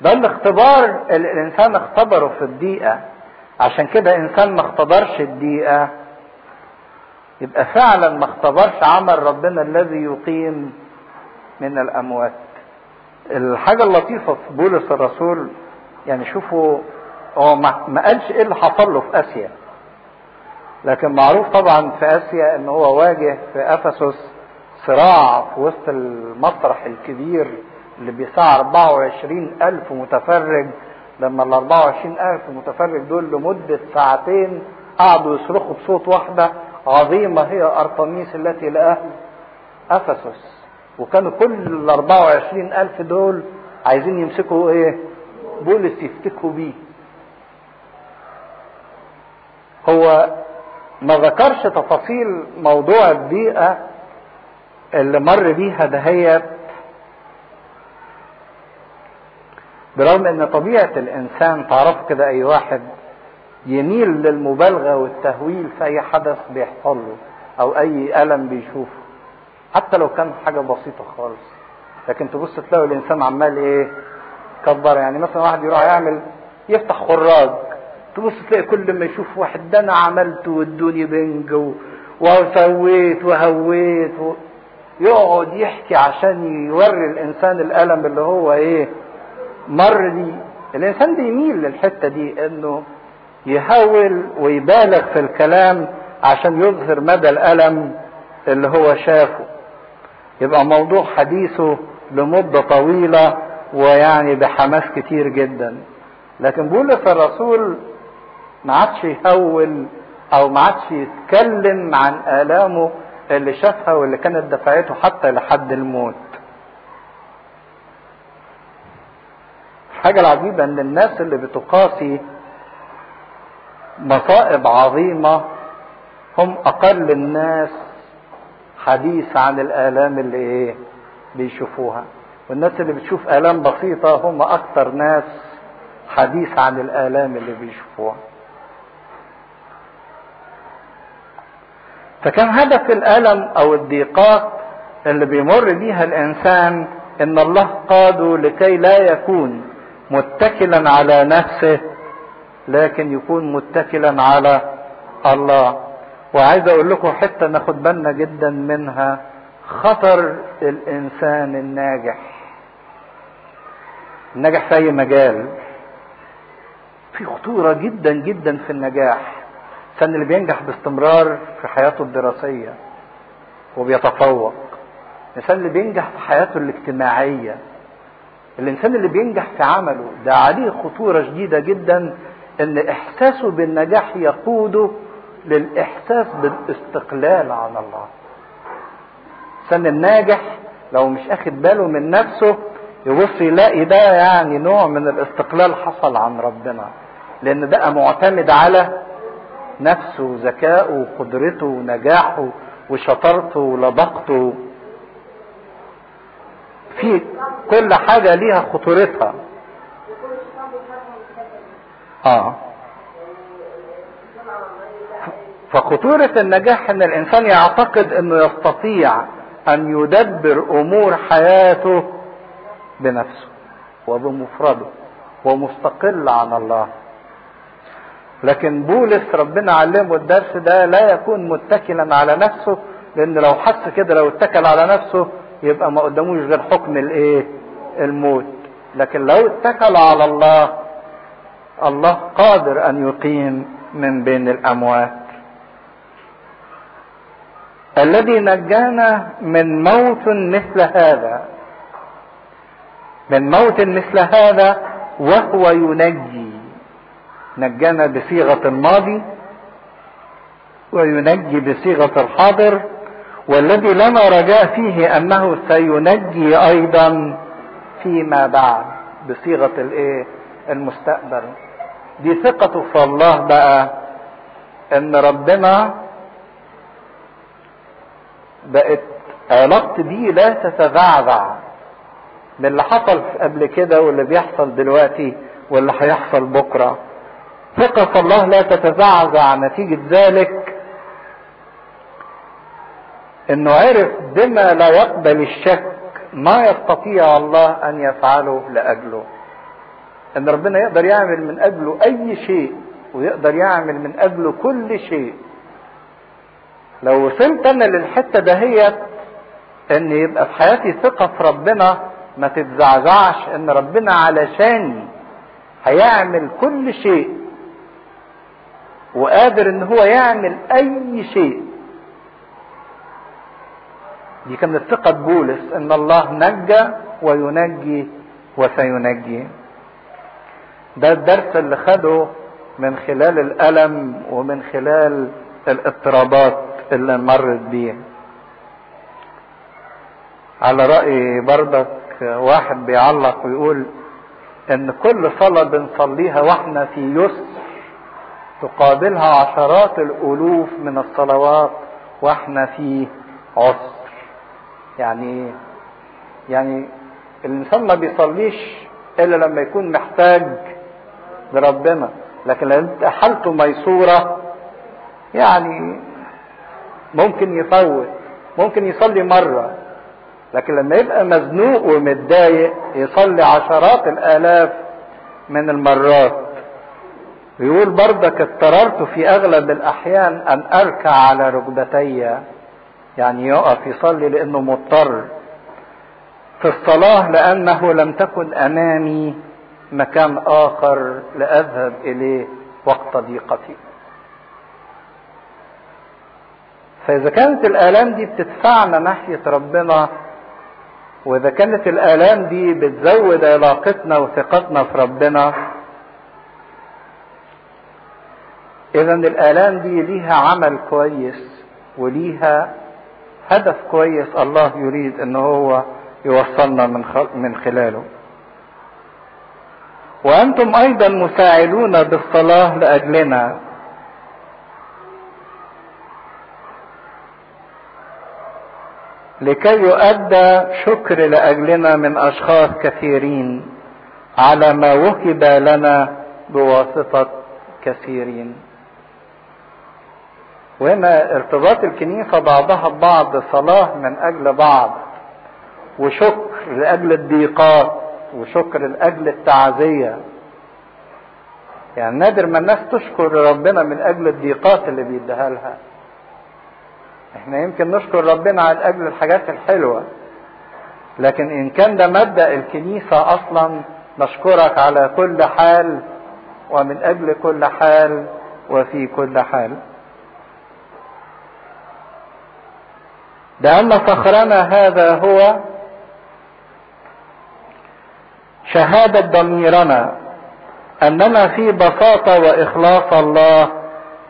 ده الاختبار اللي الإنسان اختبره في الدقيقة. عشان كده إنسان ما اختبرش الدقيقة. يبقى فعلا ما اختبرش عمل ربنا الذي يقيم من الأموات. الحاجة اللطيفة في بولس الرسول يعني شوفوا هو ما قالش إيه اللي حصل له في آسيا. لكن معروف طبعا في آسيا إن هو واجه في أفسس صراع في وسط المسرح الكبير اللي بيسع 24 ألف متفرج. لما ال 24 ألف متفرج دول لمدة ساعتين قعدوا يصرخوا بصوت واحدة عظيمة هي أرطميس التي لأهل أفسس وكانوا كل ال 24 ألف دول عايزين يمسكوا إيه؟ بولس يفتكوا بيه. هو ما ذكرش تفاصيل موضوع البيئة اللي مر بيها دهيت برغم إن طبيعة الإنسان تعرف كده أي واحد يميل للمبالغة والتهويل في أي حدث بيحصل له أو أي ألم بيشوفه حتى لو كان حاجة بسيطة خالص لكن تبص تلاقي الإنسان عمال إيه كبر يعني مثلا واحد يروح يعمل يفتح خراج تبص تلاقي كل ما يشوف واحد ده أنا عملت وادوني بنج. وسويت وهويت و... يقعد يحكي عشان يوري الإنسان الألم اللي هو إيه مر دي الإنسان بيميل للحتة دي إنه يهول ويبالغ في الكلام عشان يظهر مدى الألم اللي هو شافه. يبقى موضوع حديثه لمدة طويلة ويعني بحماس كتير جدا. لكن بولس الرسول ما عادش يهول أو ما عادش يتكلم عن آلامه اللي شافها واللي كانت دفعته حتى لحد الموت. الحاجة العجيبة إن الناس اللي بتقاسي مصائب عظيمة هم أقل الناس حديث عن الآلام اللي إيه بيشوفوها. والناس اللي بتشوف آلام بسيطة هم أكتر ناس حديث عن الآلام اللي بيشوفوها. فكان هدف الألم أو الضيقات اللي بيمر بيها الإنسان إن الله قاده لكي لا يكون متكلا على نفسه لكن يكون متكلا على الله. وعايز أقول لكم حتة ناخد بالنا جدا منها خطر الإنسان الناجح. الناجح في أي مجال؟ في خطورة جدا جدا في النجاح. الإنسان اللي بينجح باستمرار في حياته الدراسية وبيتفوق. الإنسان اللي بينجح في حياته الاجتماعية الإنسان اللي بينجح في عمله ده عليه خطورة شديدة جدا إن إحساسه بالنجاح يقوده للإحساس بالاستقلال عن الله. الانسان الناجح لو مش أخد باله من نفسه يبص يلاقي ده يعني نوع من الاستقلال حصل عن ربنا. لأن بقى معتمد على نفسه وذكائه وقدرته ونجاحه وشطارته ولبقته. في كل حاجة ليها خطورتها. آه. فخطورة النجاح إن الإنسان يعتقد إنه يستطيع أن يدبر أمور حياته بنفسه وبمفرده ومستقل عن الله. لكن بولس ربنا علمه الدرس ده لا يكون متكلا على نفسه لأن لو حس كده لو اتكل على نفسه يبقى ما قداموش غير حكم الايه؟ الموت. لكن لو اتكل على الله الله قادر أن يقيم من بين الأموات. الذي نجانا من موت مثل هذا. من موت مثل هذا وهو ينجي. نجانا بصيغة الماضي وينجي بصيغة الحاضر. والذي لنا رجاء فيه أنه سينجي أيضا فيما بعد بصيغة الإيه؟ المستقبل. دي ثقته في الله بقى إن ربنا بقت علاقتي بيه لا تتذعذع من اللي حصل قبل كده واللي بيحصل دلوقتي واللي هيحصل بكرة. ثقة الله لا تتزعزع نتيجة ذلك إنه عرف بما لا يقبل الشك ما يستطيع الله أن يفعله لأجله. إن ربنا يقدر يعمل من أجله أي شيء ويقدر يعمل من أجله كل شيء. لو وصلت أنا للحتة دهيت إن يبقى في حياتي ثقة في ربنا ما تتزعزعش إن ربنا علشاني هيعمل كل شيء وقادر إن هو يعمل أي شيء. دي كانت ثقة بولس إن الله نجى وينجي وسينجي. ده الدرس اللي خده من خلال الألم ومن خلال الاضطرابات اللي مرت بيه. على رأي برضك واحد بيعلق ويقول إن كل صلاة بنصليها وإحنا في يسر تقابلها عشرات الألوف من الصلوات وإحنا في عسر يعني يعني الإنسان ما بيصليش إلا لما يكون محتاج لربنا. لكن لو أنت حالته ميسورة يعني ممكن يفوت ممكن يصلي مرة لكن لما يبقى مزنوق ومتضايق يصلي عشرات الآلاف من المرات. ويقول برضك اضطررت في أغلب الأحيان أن أركع على ركبتي. يعني يقف يصلي لأنه مضطر في الصلاة لأنه لم تكن أمامي مكان آخر لأذهب إليه وقت ضيقتي فإذا كانت الآلام دي بتدفعنا ناحية ربنا وإذا كانت الآلام دي بتزود علاقتنا وثقتنا في ربنا اذا الآلام دي ليها عمل كويس وليها هدف كويس الله يريد إن هو يوصلنا من من خلاله. وأنتم أيضا مساعدون بالصلاة لأجلنا. لكي يؤدى شكر لأجلنا من أشخاص كثيرين على ما وهب لنا بواسطة كثيرين. وهنا ارتباط الكنيسه بعضها ببعض صلاة من أجل بعض وشكر لأجل الضيقات وشكر لأجل التعزية. يعني نادر ما الناس تشكر ربنا من أجل الضيقات اللي بيديها لها. إحنا يمكن نشكر ربنا على أجل الحاجات الحلوة لكن إن كان ده مبدا الكنيسه أصلا نشكرك على كل حال ومن أجل كل حال وفي كل حال. لأن فخرنا هذا هو شهادة ضميرنا أننا في بساطة وإخلاص الله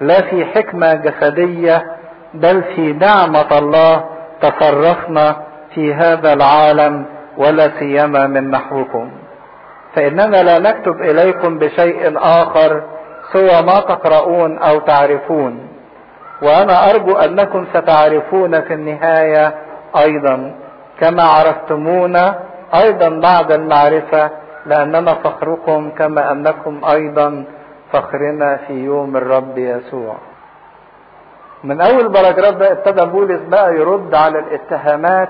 لا في حكمة جسدية بل في نعمة الله تصرفنا في هذا العالم ولا سيما من نحوكم. فإننا لا نكتب إليكم بشيء آخر سوى ما تقرؤون أو تعرفون. وأنا أرجو انكم ستعرفون في النهاية أيضا كما عرفتمونا أيضا بعد المعرفة لأننا فخركم كما أنكم أيضا فخرنا في يوم الرب يسوع. من أول باراجراف ده ابتدى بولس بقى يرد على الاتهامات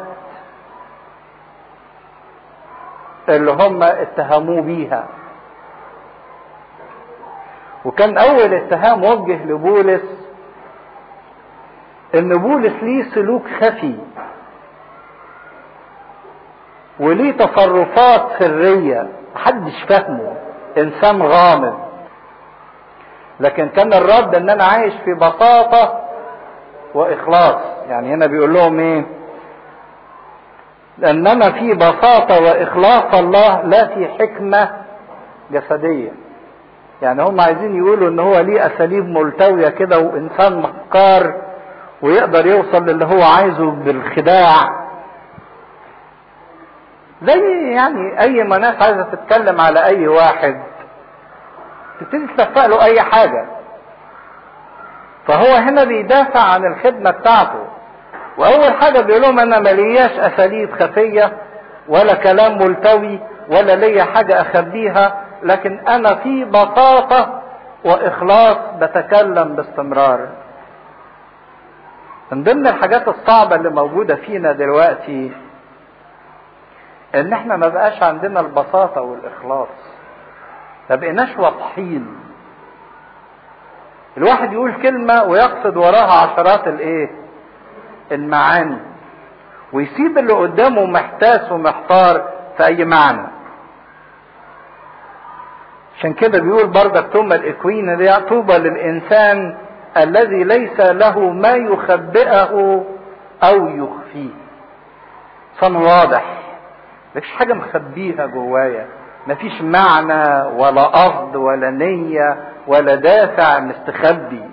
اللي هم اتهموه بيها. وكان أول اتهام وجه لبولس إن بولس ليه سلوك خفي وليه تصرفات سرية محدش فاهمه إنسان غامض. لكن كان الرد إن أنا عايش في بساطة وإخلاص. يعني هنا بيقول لهم إيه؟ لاننا في بساطة وإخلاص الله لا في حكمة جسدية. يعني هم عايزين يقولوا إن هو ليه أساليب ملتوية كده وإنسان مكار ويقدر يوصل للي هو عايزه بالخداع. زي يعني أي ما ناس عايزة تتكلم على أي واحد تبتدي تلفق له أي حاجة. فهو هنا بيدافع عن الخدمة بتاعته. وأول حاجة بيقول لهم أنا ملياش أساليب خفية ولا كلام ملتوي ولا ليا حاجة أخبيها لكن أنا في بساطة وإخلاص بتكلم باستمرار. من ضمن الحاجات الصعبة اللي موجودة فينا دلوقتي إن إحنا ما بقاش عندنا البساطة والإخلاص. ما بقيناش واضحين. الواحد يقول كلمة ويقصد وراها عشرات الإيه؟ المعاني. ويسيب اللي قدامه محتاس ومحتار في أي معنى. عشان كده بيقول بردك ثم الإكوين طوبى للإنسان الذي ليس له ما يخبئه أو يخفيه. انسان واضح. مفيش حاجة مخبيها جوايا. مفيش معنى ولا قصد ولا نية ولا دافع مستخبي.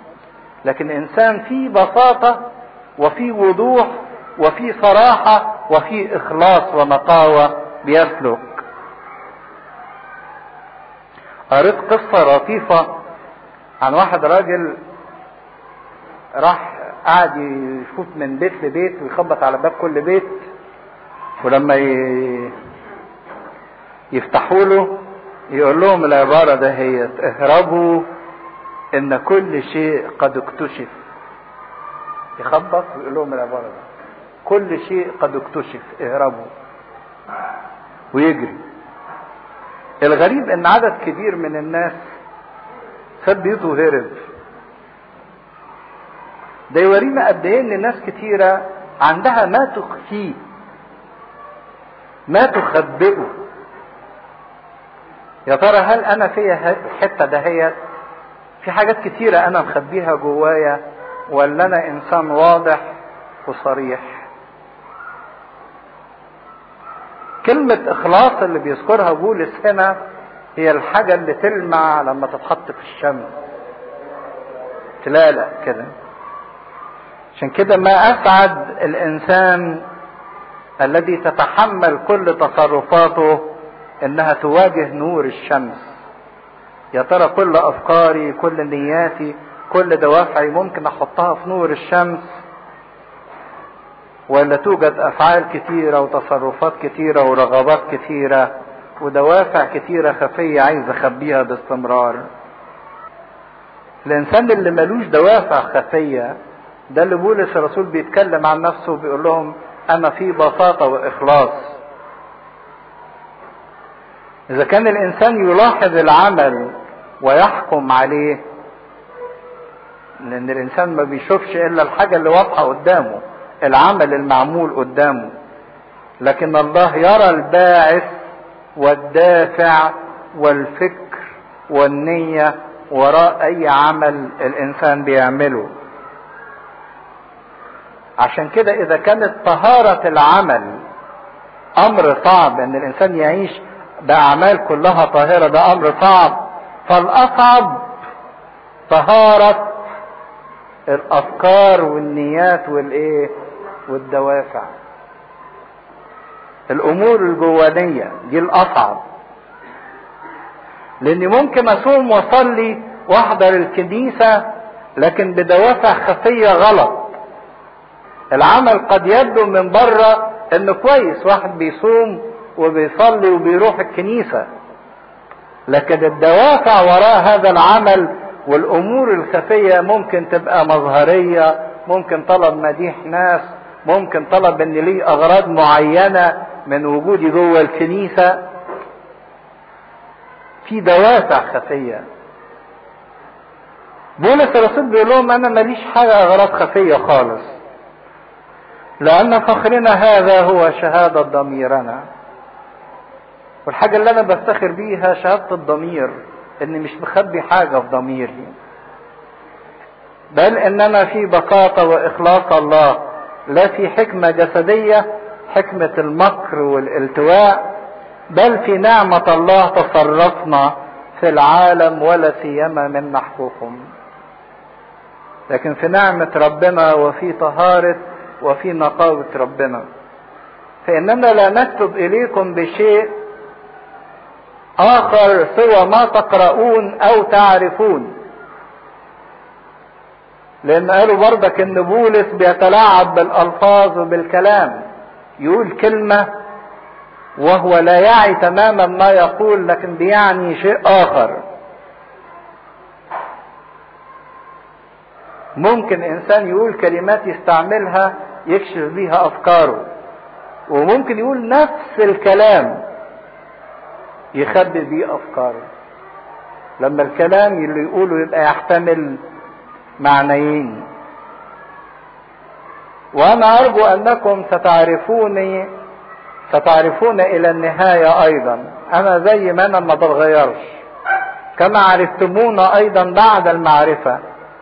لكن إنسان فيه بساطة وفي وضوح وفي صراحة وفي إخلاص ونقاوه بيسلك. قريت قصة لطيفه عن واحد راجل راح قعد يشوف من بيت لبيت ويخبط على باب كل بيت ولما يفتحوا له يقول لهم العبارة ده هي اهربوا إن كل شيء قد اكتشف. يخبط ويقول لهم العبارة ده كل شيء قد اكتشف اهربوا. ويجري. الغريب إن عدد كبير من الناس ساب بيوته وهرب. ده يورينا قد إيه إن ناس كتيرة عندها ما تخفيه ما تخبئه. يا ترى هل أنا فيا الحتة دهيت في حاجات كتيرة أنا مخبيها جوايا ولا أنا إنسان واضح وصريح؟ كلمة إخلاص اللي بيذكرها بولس هنا هي الحاجة اللي تلمع لما تتحط في الشمس تلالق كده. عشان كده ما أسعد الإنسان الذي تتحمل كل تصرفاته إنها تواجه نور الشمس. يا ترى كل أفكاري كل نياتي كل دوافعي ممكن أحطها في نور الشمس؟ ولا توجد أفعال كتيرة وتصرفات كتيرة ورغبات كتيرة ودوافع كتيرة خفية عايز أخبيها باستمرار؟ الإنسان اللي ملوش دوافع خفية ده اللي بولس الرسول بيتكلم عن نفسه وبيقول لهم أنا في بساطة وإخلاص. إذا كان الإنسان يلاحظ العمل ويحكم عليه لأن الإنسان ما بيشوفش إلا الحاجة اللي واضحة قدامه العمل المعمول قدامه. لكن الله يرى الباعث والدافع والفكر والنية وراء أي عمل الإنسان بيعمله. عشان كده إذا كانت طهارة العمل أمر صعب إن الإنسان يعيش بأعمال كلها طاهرة ده أمر صعب. فالأصعب طهارة الأفكار والنيات والإيه؟ والدوافع. الأمور الجوانية دي الأصعب. لأني ممكن أصوم وأصلي وأحضر الكنيسة لكن بدوافع خفية غلط. العمل قد يبدو من بره إنه كويس واحد بيصوم وبيصلي وبيروح الكنيسة. لكن الدوافع وراء هذا العمل والأمور الخفية ممكن تبقى مظهرية ممكن طلب مديح ناس ممكن طلب إن ليه أغراض معينة من وجودي جوه الكنيسة. في دوافع خفية. بولس الرسول بيقول لهم أنا ماليش حاجة أغراض خفية خالص. لأن فخرنا هذا هو شهادة ضميرنا. والحاجة اللي أنا بفتخر بيها شهادة الضمير إني مش مخبي حاجة في ضميري. بل اننا في بساطة وإخلاص الله. لا في حكمة جسدية حكمة المكر والالتواء. بل في نعمة الله تصرفنا في العالم ولا سيما من نحوكم. لكن في نعمة ربنا وفي طهارة وفي نقاوة ربنا. فإننا لا نكتب إليكم بشيء آخر سوى ما تقرؤون أو تعرفون. لأن قالوا برضك إن بولس بيتلاعب بالألفاظ وبالكلام. يقول كلمة وهو لا يعي تماما ما يقول لكن بيعني شيء آخر. ممكن إنسان يقول كلمات يستعملها يكشف بيها أفكاره. وممكن يقول نفس الكلام يخبي بيه أفكاره. لما الكلام اللي يقوله يبقى يحتمل معنيين. وأنا أرجو أنكم ستعرفوني ستعرفون إلى النهاية أيضا. أنا زي ما أنا ما بتغيرش. كما عرفتمون أيضا بعد المعرفة.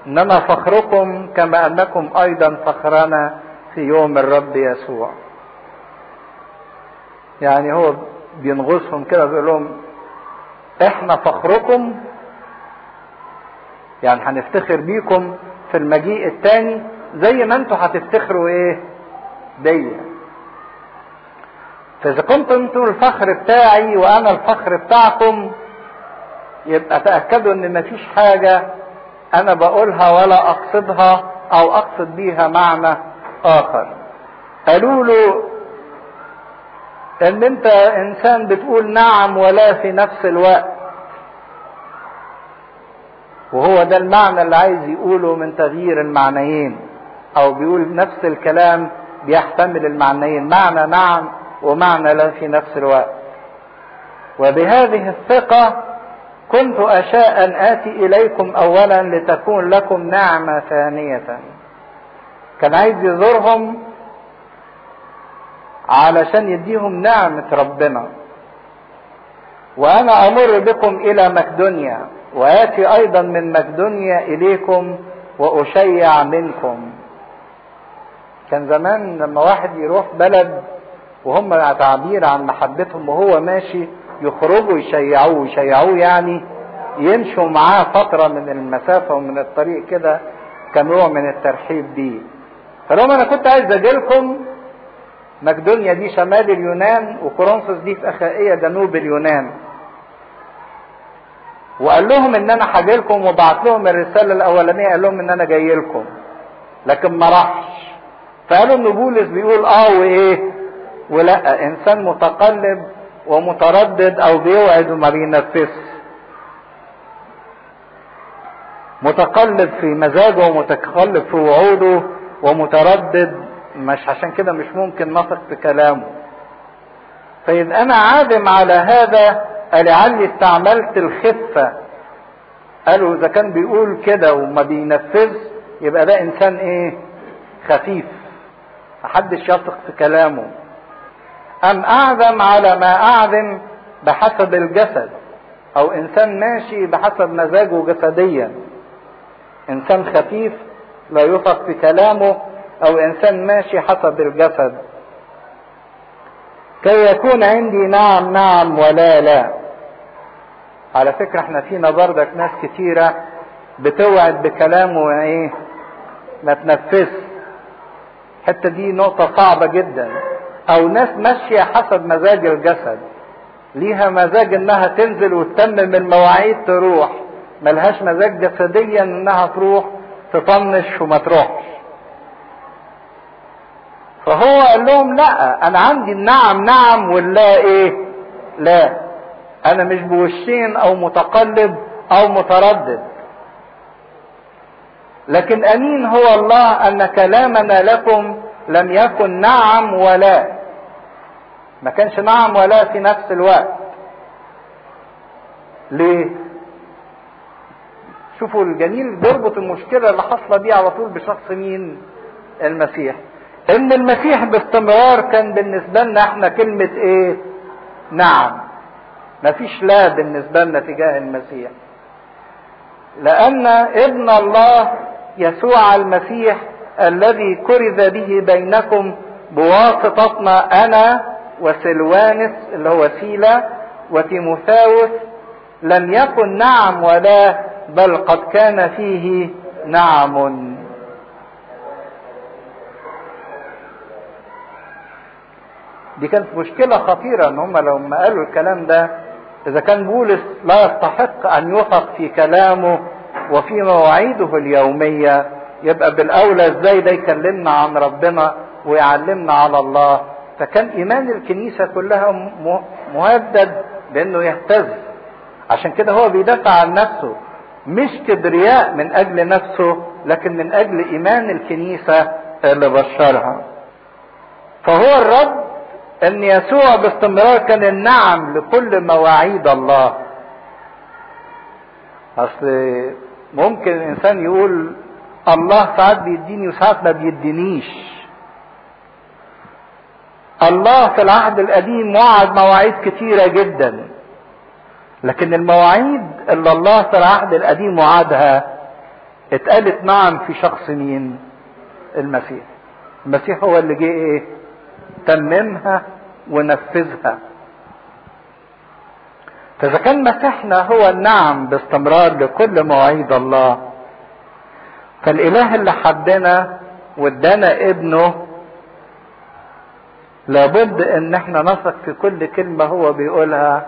إنما فخركم كما أنكم أيضا فخرنا في يوم الرب يسوع. يعني هو بينغصهم كده بيقول لهم إحنا فخركم يعني هنفتخر بيكم في المجيء الثاني زي ما أنتوا هتفتخروا إيه؟ بيا. فإذا كنتم أنتوا الفخر بتاعي وأنا الفخر بتاعكم يبقى تأكدوا إن مفيش حاجة أنا بقولها ولا أقصدها أو أقصد بيها معنى آخر. قالوا له إن أنت إنسان بتقول نعم ولا في نفس الوقت. وهو ده المعنى اللي عايز يقوله من تغيير المعنيين أو بيقول نفس الكلام بيحتمل المعنيين معنى نعم ومعنى لا في نفس الوقت. وبهذه الثقة كنت أشاء أن آتي إليكم أولا لتكون لكم نعمة ثانية. كان عايز يزورهم علشان يديهم نعمة ربنا. وأنا أمر بكم إلى مقدونيا وآتي أيضا من مقدونيا إليكم وأشيع منكم. كان زمان لما واحد يروح بلد وهم تعبير عن محبتهم وهو ماشي يخرجوا يشيعوه يشيعوه يعني يمشوا معاه فترة من المسافة ومن الطريق كده كنوع من الترحيب بيه فلهم أنا كنت عايز أجيلكم مقدونيا دي شمال اليونان وكورنثوس دي في اخائيه جنوب اليونان. وقال لهم إن أنا هاجي لكم وبعت لهم الرسالة الأولانية قال لهم إن أنا جاي لكم لكن ما راحش. فقالوا ان بولس بيقول آه وإيه؟ ولا إنسان متقلب ومتردد أو بيوعد وما بينفذش. متقلب في مزاجه ومتقلب في وعوده. ومتردد مش عشان كده مش ممكن نثق في كلامه. فإذا أنا عادم على هذا لعلي استعملت الخفة. قالوا إذا كان بيقول كده وما بينفذ يبقى ده إنسان إيه؟ خفيف. محدش يثق في كلامه. أم أعزم على ما أعزم بحسب الجسد؟ أو إنسان ماشي بحسب مزاجه جسديا. إنسان خفيف لا يثق في كلامه أو إنسان ماشي حسب الجسد. كي يكون عندي نعم نعم ولا لا. على فكرة إحنا فينا بردك ناس كتيرة بتوعد بكلام وايه ما تنفذش. الحتة دي نقطة صعبة جدا. أو ناس ماشية حسب مزاج الجسد. ليها مزاج إنها تنزل وتتمم المواعيد تروح. ملهاش مزاج جسديا إنها تروح. تطنش وما تروحش. فهو قال لهم لا أنا عندي النعم نعم واللا إيه؟ لا. أنا مش بوشين أو متقلب أو متردد. لكن أمين هو الله أن كلامنا لكم لم يكن نعم ولا. ما كانش نعم ولا في نفس الوقت. ليه؟ شوفوا الجميل بيربط المشكلة اللي حاصلة دي على طول بشخص مين؟ المسيح. إن المسيح باستمرار كان بالنسبة لنا إحنا كلمة إيه؟ نعم. مفيش لا بالنسبة لنا تجاه المسيح. لأن ابن الله يسوع المسيح الذي كرز به بينكم بواسطتنا أنا وسلوانس اللي هو سيلا وتيموثاوس لم يكن نعم ولا بل قد كان فيه نعم. دي كانت مشكلة خطيرة إن هم لما قالوا الكلام ده إذا كان بولس لا يستحق أن يثق في كلامه وفي مواعيده اليومية يبقى بالأولى إزاي ده يكلمنا عن ربنا ويعلمنا على الله؟ فكان إيمان الكنيسة كلها مهدد بأنه يهتز. عشان كده هو بيدافع عن نفسه. مش كبرياء من أجل نفسه لكن من أجل إيمان الكنيسة اللي بشرها. فهو الرب إن يسوع باستمرار كان النعم لكل مواعيد الله. أصل ممكن الإنسان يقول الله ساعات بيديني وساعات ما بيدينيش. الله في العهد القديم وعد مواعيد كتيرة جدا. لكن المواعيد اللي الله في العهد القديم وعدها اتقالت نعم في شخص مين؟ المسيح. المسيح هو اللي جه إيه؟ تممها ونفذها. فاذا كان مسيحنا هو النعم باستمرار لكل مواعيد الله. فالإله اللي حبنا وادانا ابنه لابد إن إحنا نثق في كل كلمة هو بيقولها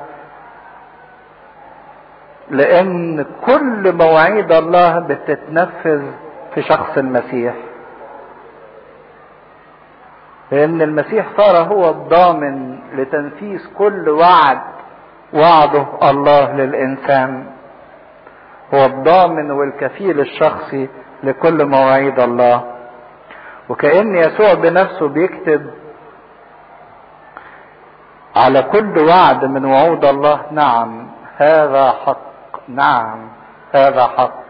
لأن كل مواعيد الله بتتنفذ في شخص المسيح. لأن المسيح صار هو الضامن لتنفيذ كل وعد وعده الله للإنسان. هو الضامن والكفيل الشخصي لكل مواعيد الله. وكأن يسوع بنفسه بيكتب على كل وعد من وعود الله نعم هذا حق. نعم هذا حق.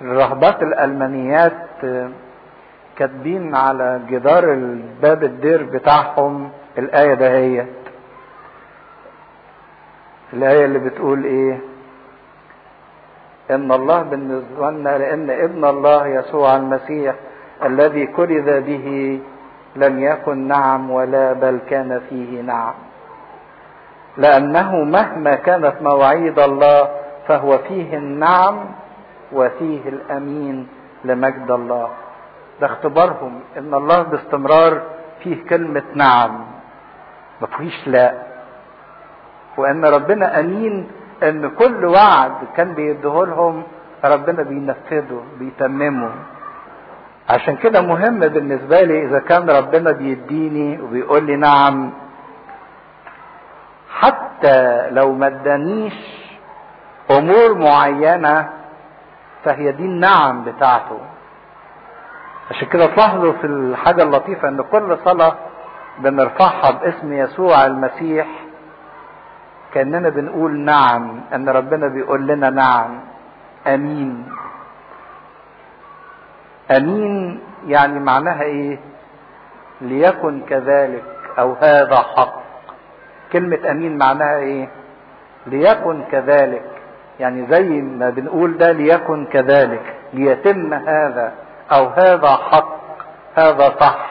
الرهبات الألمانيات كاتبين على جدار الباب الدير بتاعهم الآية دهيت الآية اللي بتقول إيه؟ إن الله بالنسبة لنا لأن ابن الله يسوع المسيح الذي كرز به لم يكن نعم ولا بل كان فيه نعم. لأنه مهما كانت مواعيد الله فهو فيه النعم وفيه الأمين لمجد الله. ده اختبارهم إن الله باستمرار فيه كلمة نعم ما فيهش لا. وإن ربنا أمين إن كل وعد كان بيديه لهم ربنا بينفذه بيتممه. عشان كده مهم بالنسبة لي إذا كان ربنا بيديني وبيقول لي نعم حتى لو ما ادانيش أمور معينة فهي دي النعم بتاعته. عشان كده تلاحظوا في الحاجة اللطيفة إن كل صلاة بنرفعها باسم يسوع المسيح كأننا بنقول نعم إن ربنا بيقول لنا نعم آمين. آمين يعني معناها إيه؟ ليكن كذلك أو هذا حق. كلمة أمين معناها إيه؟ ليكن كذلك. يعني زي ما بنقول ده ليكن كذلك. ليتم هذا أو هذا حق هذا صح.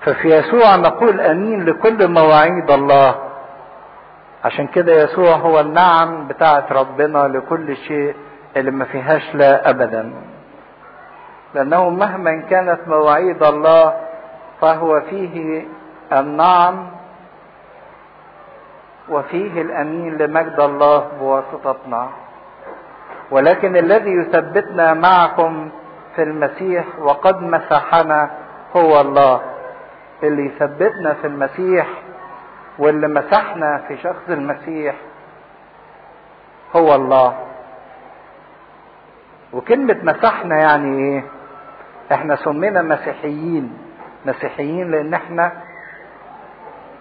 ففي يسوع نقول أمين لكل مواعيد الله. عشان كده يسوع هو النعم بتاعت ربنا لكل شيء اللي ما فيهاش لا أبدا. لأنه مهما كانت مواعيد الله فهو فيه النعم وفيه الأمين لمجد الله بواسطتنا ولكن الذي يثبتنا معكم في المسيح وقد مسحنا هو الله. اللي يثبتنا في المسيح واللي مسحنا في شخص المسيح هو الله. وكلمة مسحنا يعني إيه؟ إحنا سمينا مسيحيين. مسيحيين لأن إحنا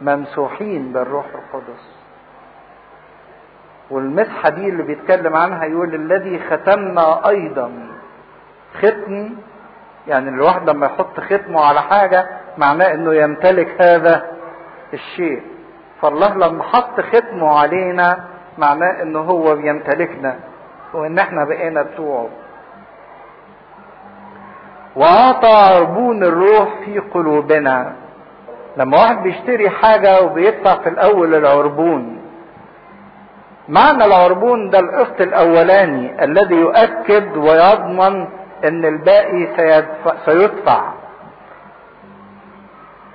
ممسوحين بالروح القدس. والمسحة دي اللي بيتكلم عنها يقول الذي ختمنا أيضا ختم يعني الواحد لما يحط ختمه على حاجة معناه إنه يمتلك هذا الشيء. فالله لما حط ختمه علينا معناه إنه هو بيمتلكنا وإن إحنا بقينا بتوعه. وأعطى عربون الروح في قلوبنا. لما واحد بيشتري حاجة وبيدفع في الأول العربون معنى العربون ده القسط الأولاني الذي يؤكد ويضمن إن الباقي سيدفع.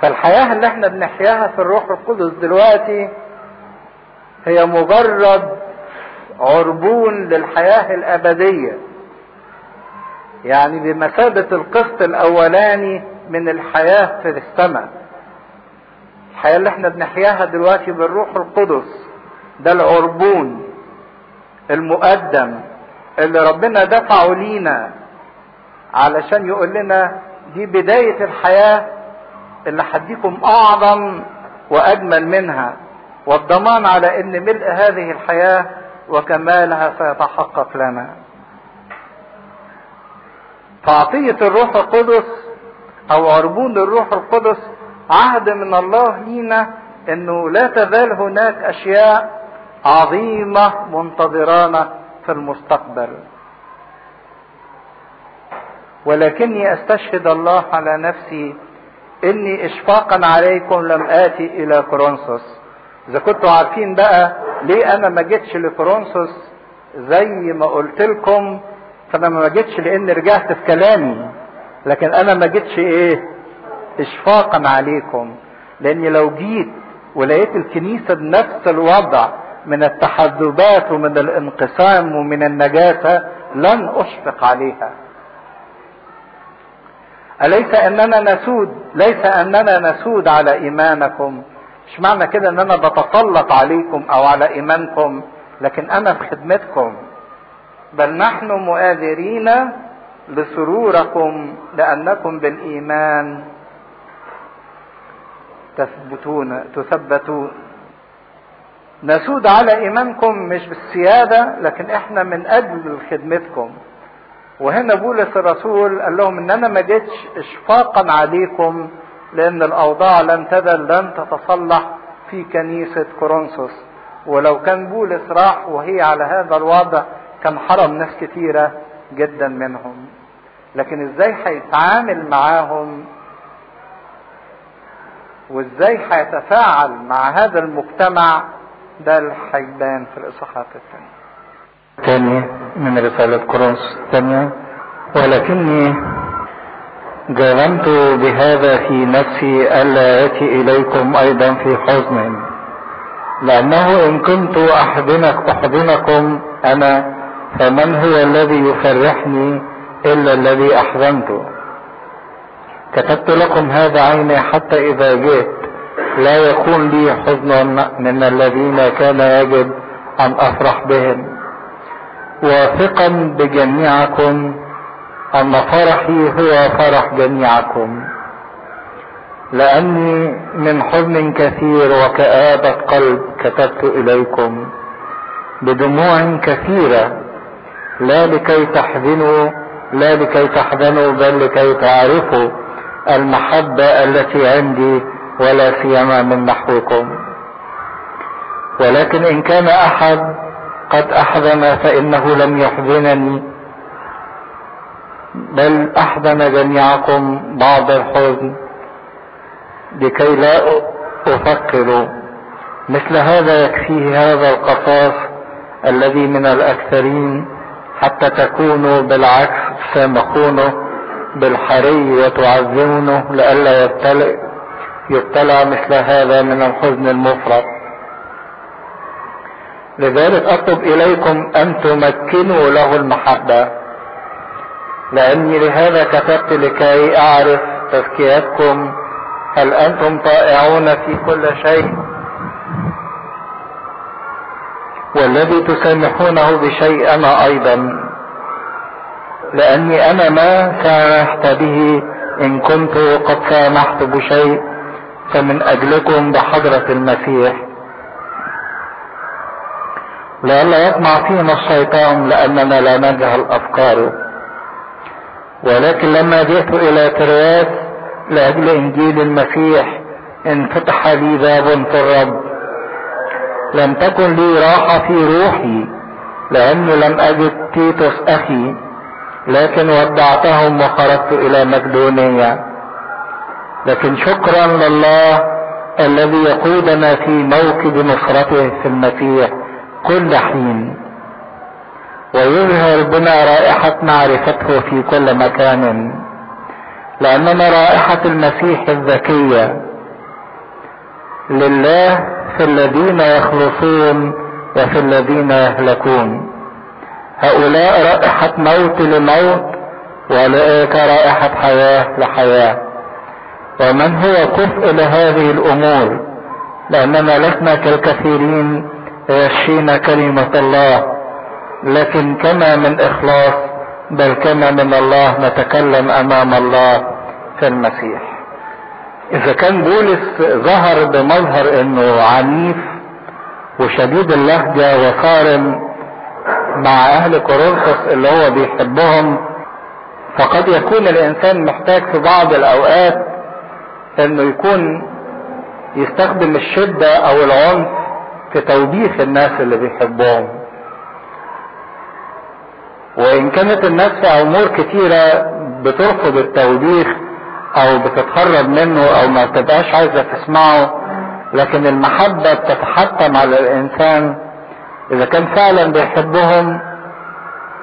فالحياة اللي إحنا بنحياها في الروح القدس دلوقتي هي مجرد عربون للحياة الأبدية. يعني بمثابة القسط الأولاني من الحياة في السماء. الحياة اللي إحنا بنحياها دلوقتي بالروح القدس. ده العربون المقدم اللي ربنا دفعه لينا علشان يقول لنا دي بداية الحياة اللي هديكم أعظم وأجمل منها. والضمان على أن ملء هذه الحياة وكمالها سيتحقق لنا. فعطية الروح القدس أو عربون الروح القدس عهد من الله لينا إنه لا تزال هناك أشياء عظيمة منتظرانا في المستقبل. ولكني أستشهد الله على نفسي إني اشفاقا عليكم لم آتي إلى كورنثوس. إذا كنتوا عارفين بقى ليه أنا ما جيتش لكورنثوس زي ما قلت لكم فأنا ما جيتش لأن رجعت في كلامي. لكن أنا ما جيتش إيه؟ اشفاقا عليكم؟ لاني لو جيت ولقيت الكنيسة بنفس الوضع من التحزبات ومن الانقسام ومن النجاسة لن أشفق عليها. أليس أننا نسود؟ ليس أننا نسود على إيمانكم. مش معنى كده أن أنا بتسلط عليكم أو على إيمانكم لكن أنا في خدمتكم. بل نحن مؤازرين لسروركم لأنكم بالإيمان. تثبتون تثبتون. نسود على إيمانكم مش بالسيادة لكن إحنا من أجل خدمتكم. وهنا بولس الرسول قال لهم إن أنا ما جيتش اشفاقا عليكم لأن الأوضاع لن تزل لن تتصلح في كنيسة كورنثوس. ولو كان بولس راح وهي على هذا الوضع كان حرم ناس كتيرة جدا منهم. لكن إزاي هيتعامل معاهم؟ وازاي هيتفاعل مع هذا المجتمع ده اللي هيبان في الاصحاحات الثانية الثانية من رسالة كورنثوس الثانية ولكني جرمت بهذا في نفسي ألا آتي إليكم أيضا في حزن لأنه إن كنت أحزنك أحزنكم أنا فمن هو الذي يفرحني إلا الذي أحزنته كتبت لكم هذا عيني حتى إذا جئت. لا يكون لي حزن من الذين كان يجب أن أفرح بهم. واثقا بجميعكم أن فرحي هو فرح جميعكم. لأني من حزن كثير وكآبة قلب كتبت إليكم. بدموع كثيرة. لا لكي تحزنوا لا لكي تحزنوا بل لكي تعرفوا المحبة التي عندي ولا سيما من نحوكم. ولكن إن كان أحد قد احزن فإنه لم يحزنني بل احزن جميعكم بعض الحزن لكي لا أفكر. مثل هذا يكفيه هذا القصاص الذي من الأكثرين حتى تكونوا بالعكس سامحونه بالحري وتعزونه لئلا يبتلع يبتلع مثل هذا من الحزن المفرط. لذلك أطلب إليكم أن تمكنوا له المحبة. لأني لهذا كتبت لكي أعرف تزكيتكم. هل أنتم طائعون في كل شيء؟ والذي تسامحونه بشيء أنا أيضا. لأني أنا ما سامحت به. إن كنت قد سامحت بشيء فمن أجلكم بحضرة المسيح. لئلا يطمع فينا الشيطان لأننا لا نجهل أفكاره. ولكن لما جئت إلى ترياس لأجل إنجيل المسيح انفتح لي باب في الرب. لم تكن لي راحة في روحي لأني لم أجد تيتوس أخي. لكن ودعتهم وخرجت إلى مقدونية. لكن شكرا لله الذي يقودنا في موكب نصرته في المسيح كل حين. ويظهر بنا رائحة معرفته في كل مكان. لأننا رائحة المسيح الذكية. لله في الذين يخلصون وفي الذين يهلكون. هؤلاء رائحة موت لموت وأولئك رائحة حياة لحياة. ومن هو كفء لهذه الأمور؟ لأننا لسنا كالكثيرين يشفينا كلمة الله لكن كما من إخلاص بل كما من الله نتكلم أمام الله في المسيح. إذا كان بولس ظهر بمظهر إنه عنيف وشديد اللهجة وصارم مع أهل كورنثوس اللي هو بيحبهم فقد يكون الإنسان محتاج في بعض الأوقات إنه يكون يستخدم الشدة أو العنف في توبيخ الناس اللي بيحبهم. وإن كانت الناس في أمور كتيرة بترفض التوبيخ أو بتتهرب منه أو ما بتبقاش عايزة تسمعه لكن المحبة بتتحتم على الإنسان إذا كان فعلا بيحبهم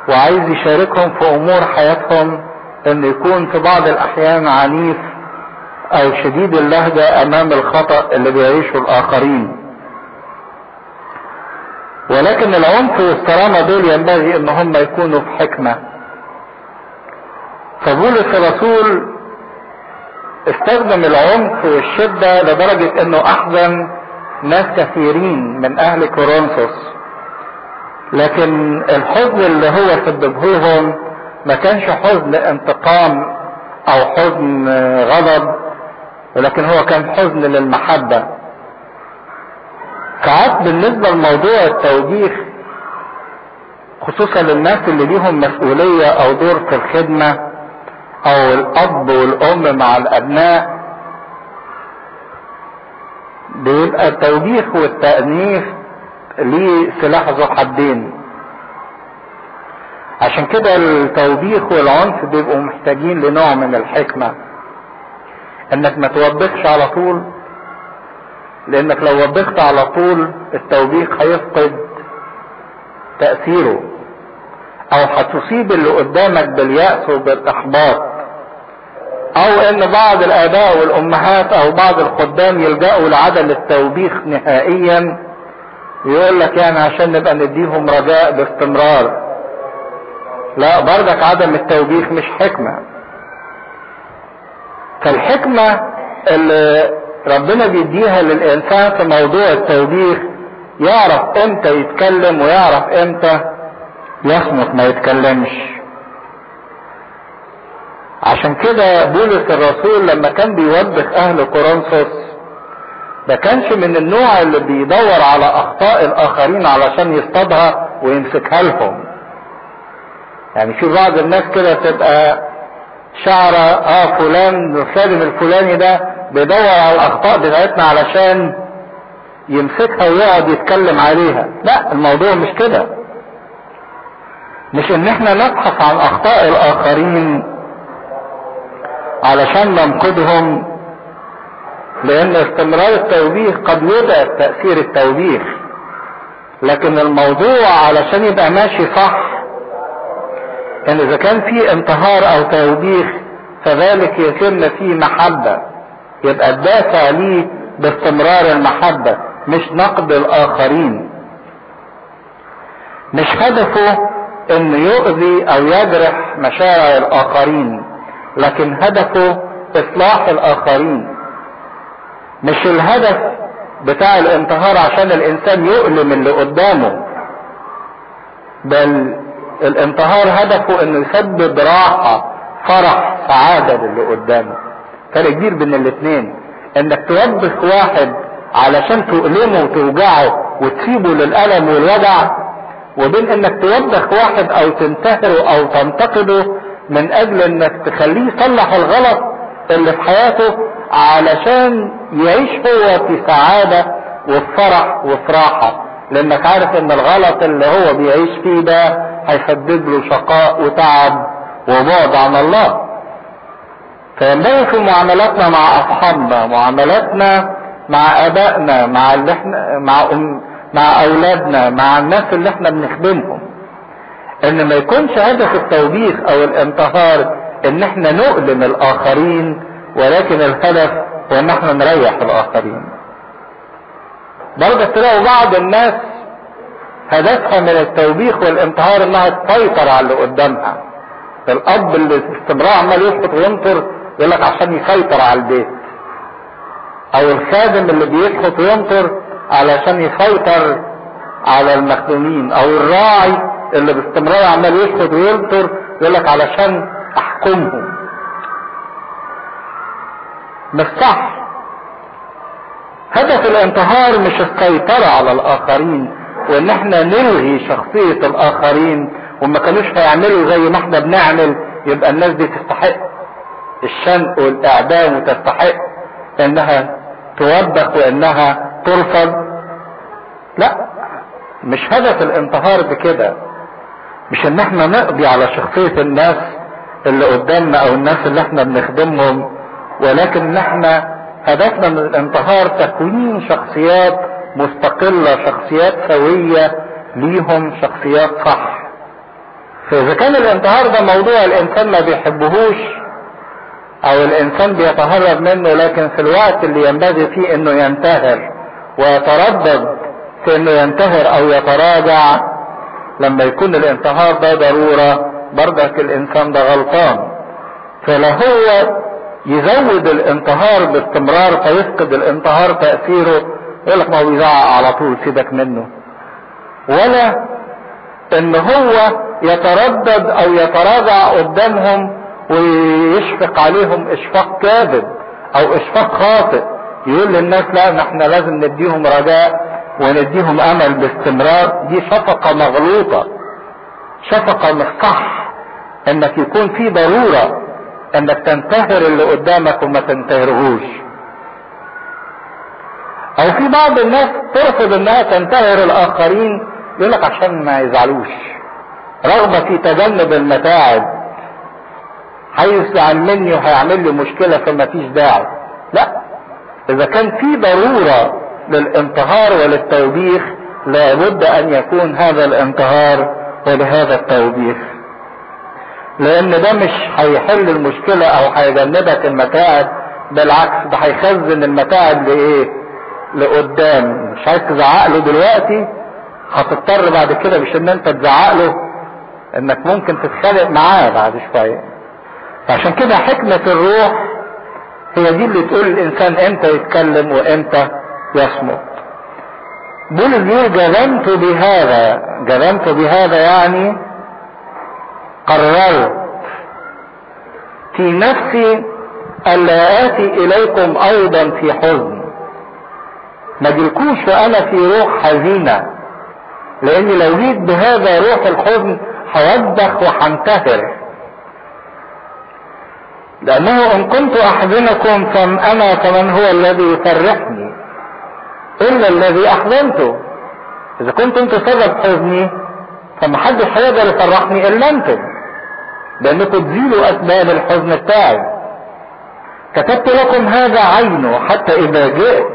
وعايز يشاركهم في أمور حياتهم انه يكون في بعض الأحيان عنيف أو شديد اللهجة أمام الخطأ اللي بيعيشه الآخرين. ولكن العنف والصرامة دول ينبغي إن هم يكونوا في حكمة. فبولس الرسول استخدم العنف والشدة لدرجة إنه احزن ناس كثيرين من أهل كورنثوس. لكن الحزن اللي هو سببه ما كانش حزن انتقام أو حزن غضب ولكن هو كان حزن للمحبة. ساعات بالنسبة لموضوع التوجيه خصوصا للناس اللي ليهم مسؤولية أو دور في الخدمة أو الأب والأم مع الأبناء بيبقى التوجيه والتأنيف ليه سلاح ذو حدين. عشان كده التوبيخ والعنف بيبقوا محتاجين لنوع من الحكمة. إنك ما توبخش على طول لإنك لو وبخت على طول التوبيخ هيفقد تأثيره أو هتصيب اللي قدامك باليأس وبالإحباط أو إن بعض الآباء والأمهات أو بعض الخدام يلجأوا لعدم التوبيخ نهائيا. يقول لك يعني عشان نبقى نديهم رجاء باستمرار. لا برضك عدم التوبيخ مش حكمة. فالحكمة اللي ربنا بيديها للإنسان في موضوع التوبيخ يعرف إمتى يتكلم ويعرف إمتى يصمت ما يتكلمش. عشان كده بولس الرسول لما كان بيوبخ أهل كورنثوس ما كانش من النوع اللي بيدور على أخطاء الآخرين علشان يصطادها ويمسكها لهم. يعني في بعض الناس كده تبقى شعرة آه فلان الخادم الفلاني ده بيدور على الأخطاء بتاعتنا علشان يمسكها ويقعد يتكلم عليها. لا الموضوع مش كده. مش إن إحنا نبحث عن أخطاء الآخرين علشان ننقدهم لأن استمرار التوبيخ قد يضعف تأثير التوبيخ. لكن الموضوع علشان يبقى ماشي صح إن إذا كان في انتهار أو توبيخ فذلك يتم فيه محبة. يبقى الدافع ليه باستمرار المحبة مش نقد الآخرين. مش هدفه انه يؤذي أو يجرح مشاعر الآخرين لكن هدفه إصلاح الآخرين. مش الهدف بتاع الانتهار عشان الإنسان يؤلم اللي قدامه بل الانتهار هدفه إنه يسبب راحة فرح سعادة للي قدامه. فرق كبير بين الاتنين. إنك توبخ واحد علشان تؤلمه وتوجعه وتسيبه للألم والوجع وبين إنك توبخ واحد أو تنتهره أو تنتقده من أجل إنك تخليه يصلح الغلط اللي في حياته علشان يعيش هو في سعادة وفي فرح وفي راحة لأنك عارف إن الغلط اللي هو بيعيش فيه ده هيسبب له شقاء وتعب وبعد عن الله. فينبغي في معاملاتنا مع أصحابنا معاملاتنا مع آبائنا مع اللي إحنا مع أم مع أولادنا مع الناس اللي إحنا بنخدمهم. إن ما يكونش هدف التوبيخ أو الانتهار إن إحنا نؤلم الآخرين ولكن الهدف هو ان إحنا نريح الآخرين. برضه تلاقوا بعض الناس هدفها من التوبيخ والانتهار إنها تسيطر على اللي قدامها. الأب اللي باستمرار عمال يسقط وينطر يقول لك عشان يسيطر على البيت. أو الخادم اللي بيسقط وينطر علشان يسيطر على المخدومين. أو الراعي اللي باستمرار عمال يسقط وينطر يقول لك علشان أحكمهم. مش صح هدف الانتهار مش السيطرة على الآخرين وان إحنا نلغي شخصية الآخرين وما كانوش هيعملوا زي ما إحنا بنعمل يبقى الناس دي تستحق. الشنق والإعدام وتستحق إنها توبخ وإنها ترفض. لا مش هدف الانتحار بكده. مش إن إحنا نقضي على شخصية الناس اللي قدامنا أو الناس اللي إحنا بنخدمهم. ولكن ان إحنا هدفنا من الانتحار تكوين شخصيات مستقلة شخصيات سوية ليهم شخصيات صح. فإذا كان الانتحار ده موضوع الإنسان ما بيحبهوش أو الإنسان بيتهرب منه لكن في الوقت اللي ينبغي فيه إنه ينتهر ويتردد في إنه ينتهر أو يتراجع لما يكون الانتحار ده ضرورة برضك الإنسان ده غلطان. فلا هو يزود الانتحار باستمرار فيفقد الانتحار تأثيره. يقول لك ما هو بيزعق على طول سيبك منه. ولا إن هو يتردد أو يتراجع قدامهم ويشفق عليهم إشفاق كاذب أو إشفاق خاطئ. يقول للناس لا إحنا لازم نديهم رجاء ونديهم أمل باستمرار. دي شفقة مغلوطة شفقة مش صح إنك يكون في ضرورة انك تنتهر اللي قدامك وما تنتهرهوش. أو في بعض الناس ترفض إنها تنتهر الآخرين يقول لك عشان ما يزعلوش. رغبة في تجنب المتاعب هيزعل مني وهيعمل لي مشكلة فما فيش داعي. لا إذا كان في ضرورة للانتهار وللتوبيخ لابد أن يكون هذا الانتهار ولهذا التوبيخ. لأن ده مش هيحل المشكلة أو هيجنبك المتاعب بالعكس ده هيخزن المتاعب لإيه؟ لقدام. مش عايز تزعق له دلوقتي هتضطر بعد كده مش إن أنت تزعق له إنك ممكن تتخانق معاه بعد شوية. فعشان كده حكمة الروح هي دي اللي تقول الإنسان إمتى يتكلم وإمتى يصمت. بولس بيقول جزمت بهذا. جزمت بهذا يعني قررت في نفسي الا اتي إليكم أيضا في حزن. ما جيلكوش وأنا في روح حزينة لاني لو جيت بهذا روح الحزن هوبخ وهنتهر. لأنه إن كنت أحزنكم فانا كمن هو الذي يفرحني؟ إلا الذي احزنته إذا كنت أنت سبب حزني فمحدش هيقدر يفرحني إلا أنتم لأنكم تزيلوا اسباب الحزن بتاعي كتبت لكم هذا عينه حتى إذا جئت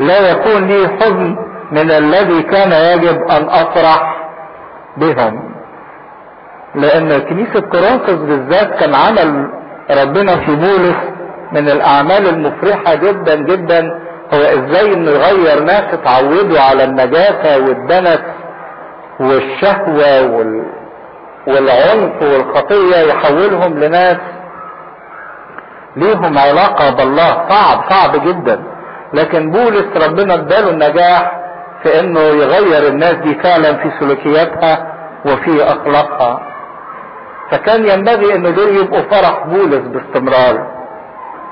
لا يكون لي حزن من الذي كان يجب أن أفرح بهم. لأن كنيسة كورنثوس بالذات كان عمل ربنا في بولس من الأعمال المفرحة جدا جدا. هو إزاي إنه يغير ناس اتعودوا على النجاسة والدنس والشهوة وال... والعنف والخطية يحولهم لناس ليهم علاقة بالله. صعب صعب جدا. لكن بولس ربنا اداله النجاح في إنه يغير الناس دي فعلا في سلوكياتها وفي أخلاقها. فكان ينبغي ان دول يبقوا فرح بولس باستمرار.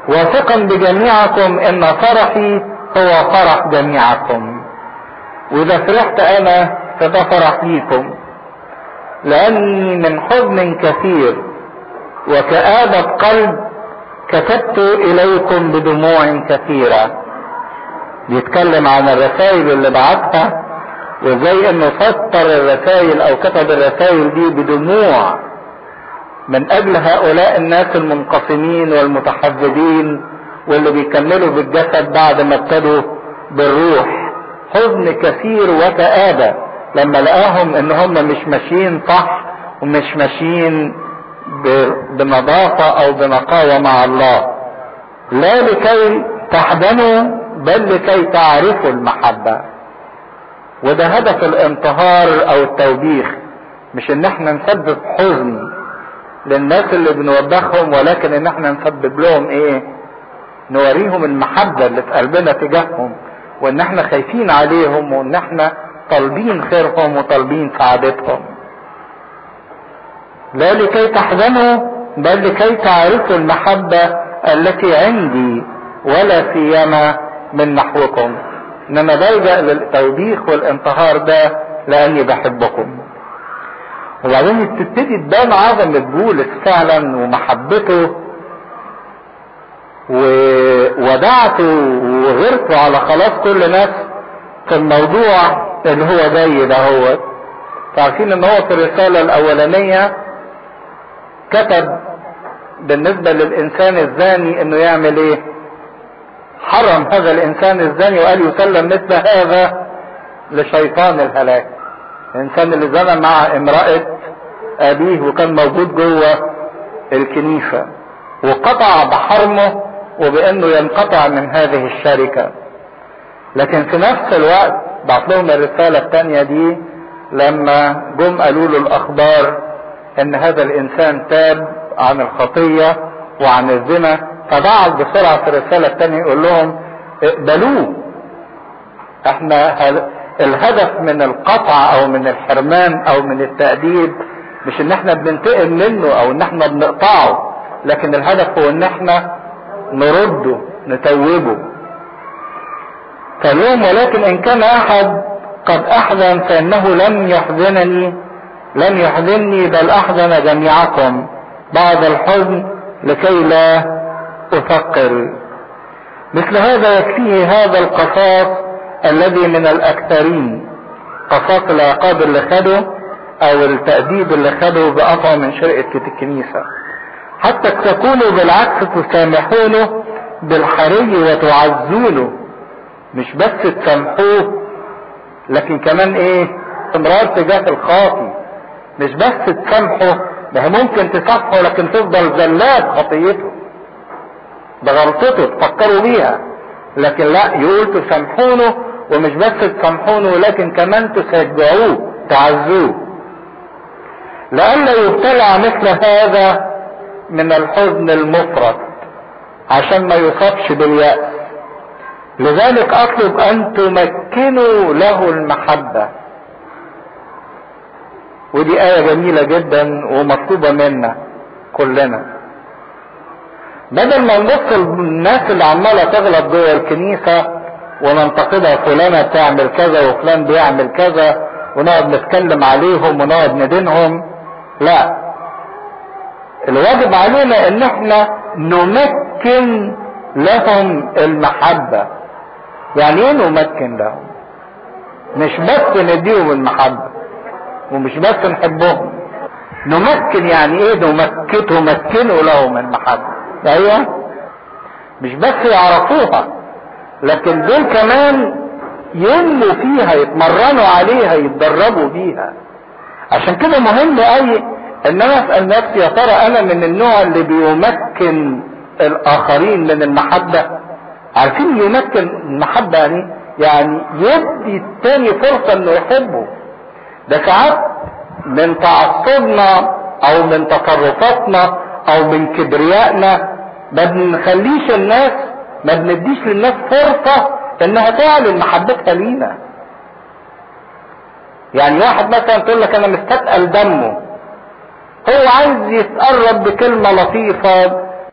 واثقا بجميعكم إن فرحي هو فرح جميعكم. وإذا فرحت أنا فده فرح ليكم. لأني من حزن كثير وكآبة قلب كتبت إليكم بدموع كثيرة. بيتكلم عن الرسائل اللي بعتها وزي إنه سطر الرسائل أو كتب الرسائل دي بدموع من أجل هؤلاء الناس المنقسمين والمتحزبين واللي بيكملوا بالجسد بعد ما ابتدوا بالروح. حزن كثير وكآبة. لما لقاهم إن هم مش ماشيين صح ومش ماشيين بنظافة أو بنقاوة مع الله. لا لكي تحزنوا بل لكي تعرفوا المحبة. وده هدف الانتهار أو التوبيخ. مش إن إحنا نسبب حزن للناس اللي بنوبخهم ولكن إن إحنا نسبب لهم إيه؟ نوريهم المحبة اللي في قلبنا تجاههم وإن إحنا خايفين عليهم وإن إحنا طالبين خيرهم وطالبين سعادتهم. لا لكي تحزنوا بل لكي تعرفوا المحبة التي عندي ولا سيما من نحوكم. إنما بلجأ للتوبيخ والانتهار ده لأني بحبكم. وبعدين تبتدي تبان عظمة بولس فعلا ومحبته وودعته وغيرته على خلاص كل نفس في الموضوع. اللي هو جاي ده هو. عارفين إن هو في الرسالة الأولانية كتب بالنسبة للإنسان الزاني إنه يعمل إيه؟ حرم هذا الإنسان الزاني وقال يسلم مثل هذا لشيطان الهلاك. الإنسان اللي زنى مع امرأة أبيه وكان موجود جوه الكنيسة وقطع بحرمه وبأنه ينقطع من هذه الشركة. لكن في نفس الوقت بعت لهم الرسالة الثانية دي لما جم قالوا له الأخبار إن هذا الإنسان تاب عن الخطية وعن الزنا فبعت بسرعة في الرسالة الثانية يقول لهم اقبلوه. إحنا الهدف من القطع أو من الحرمان أو من التأديب مش إن إحنا بننتقم منه أو إن إحنا بنقطعه لكن الهدف هو إن إحنا نرده نتوبه. فاليوم ولكن إن كان أحد قد أحزن فإنه لم يحزنني لم يحزنني بل أحزن جميعكم بعد الحزن لكي لا أفكر مثل هذا يكفيه هذا القصاص الذي من الأكثرين. قصاص العقاب اللي خده أو التأديب اللي خده بقطع من شركة الكنيسة. حتى تكونوا بالعكس تسامحونه بالحري وتعزونه. مش بس تسامحوه لكن كمان إيه؟ استمرار تجاه الخاطي. مش بس تسامحه ده ممكن تسامحه لكن تفضل زلات خطيته. ده غلطته تفكروا بيها. لكن لا يقول تسامحونه ومش بس تسامحونه لكن كمان تشجعوه تعزوه. لئلا يبتلع مثل هذا من الحزن المفرط عشان ما يصابش باليأس. لذلك أطلب أن تمكنوا له المحبة. ودي آية جميلة جدا ومطلوبة منا كلنا. بدل ما نبص الناس اللي عمالة تغلط جوه الكنيسة وننتقدها فلانة بتعمل كذا وفلان بيعمل كذا ونقعد نتكلم عليهم ونقعد ندينهم لا. الواجب علينا إن إحنا نمكن لهم المحبة. يعني إيه نمكن لهم مش بس نديهم المحبة ومش بس نحبهم. نمكن يعني إيه نمكته مكنوا لهم المحبة؟ أيوه. مش بس يعرفوها لكن دول كمان ينموا فيها يتمرنوا عليها يتدربوا بيها. عشان كده مهم قوي ان أنا اسأل نفسي يا ترى أنا من النوع اللي بيمكن الآخرين من المحبة؟ عارفين يمكن المحبة يعني يعني يدي التاني فرصة إنه يحبه. ده ساعات من تعصبنا أو من تصرفاتنا أو من كبريائنا ما بنخليش الناس ما بنديش للناس فرصة إنها تعلن محبتها لينا. يعني واحد مثلا تقول لك أنا مستثقل دمه. هو عايز يتقرب بكلمة لطيفة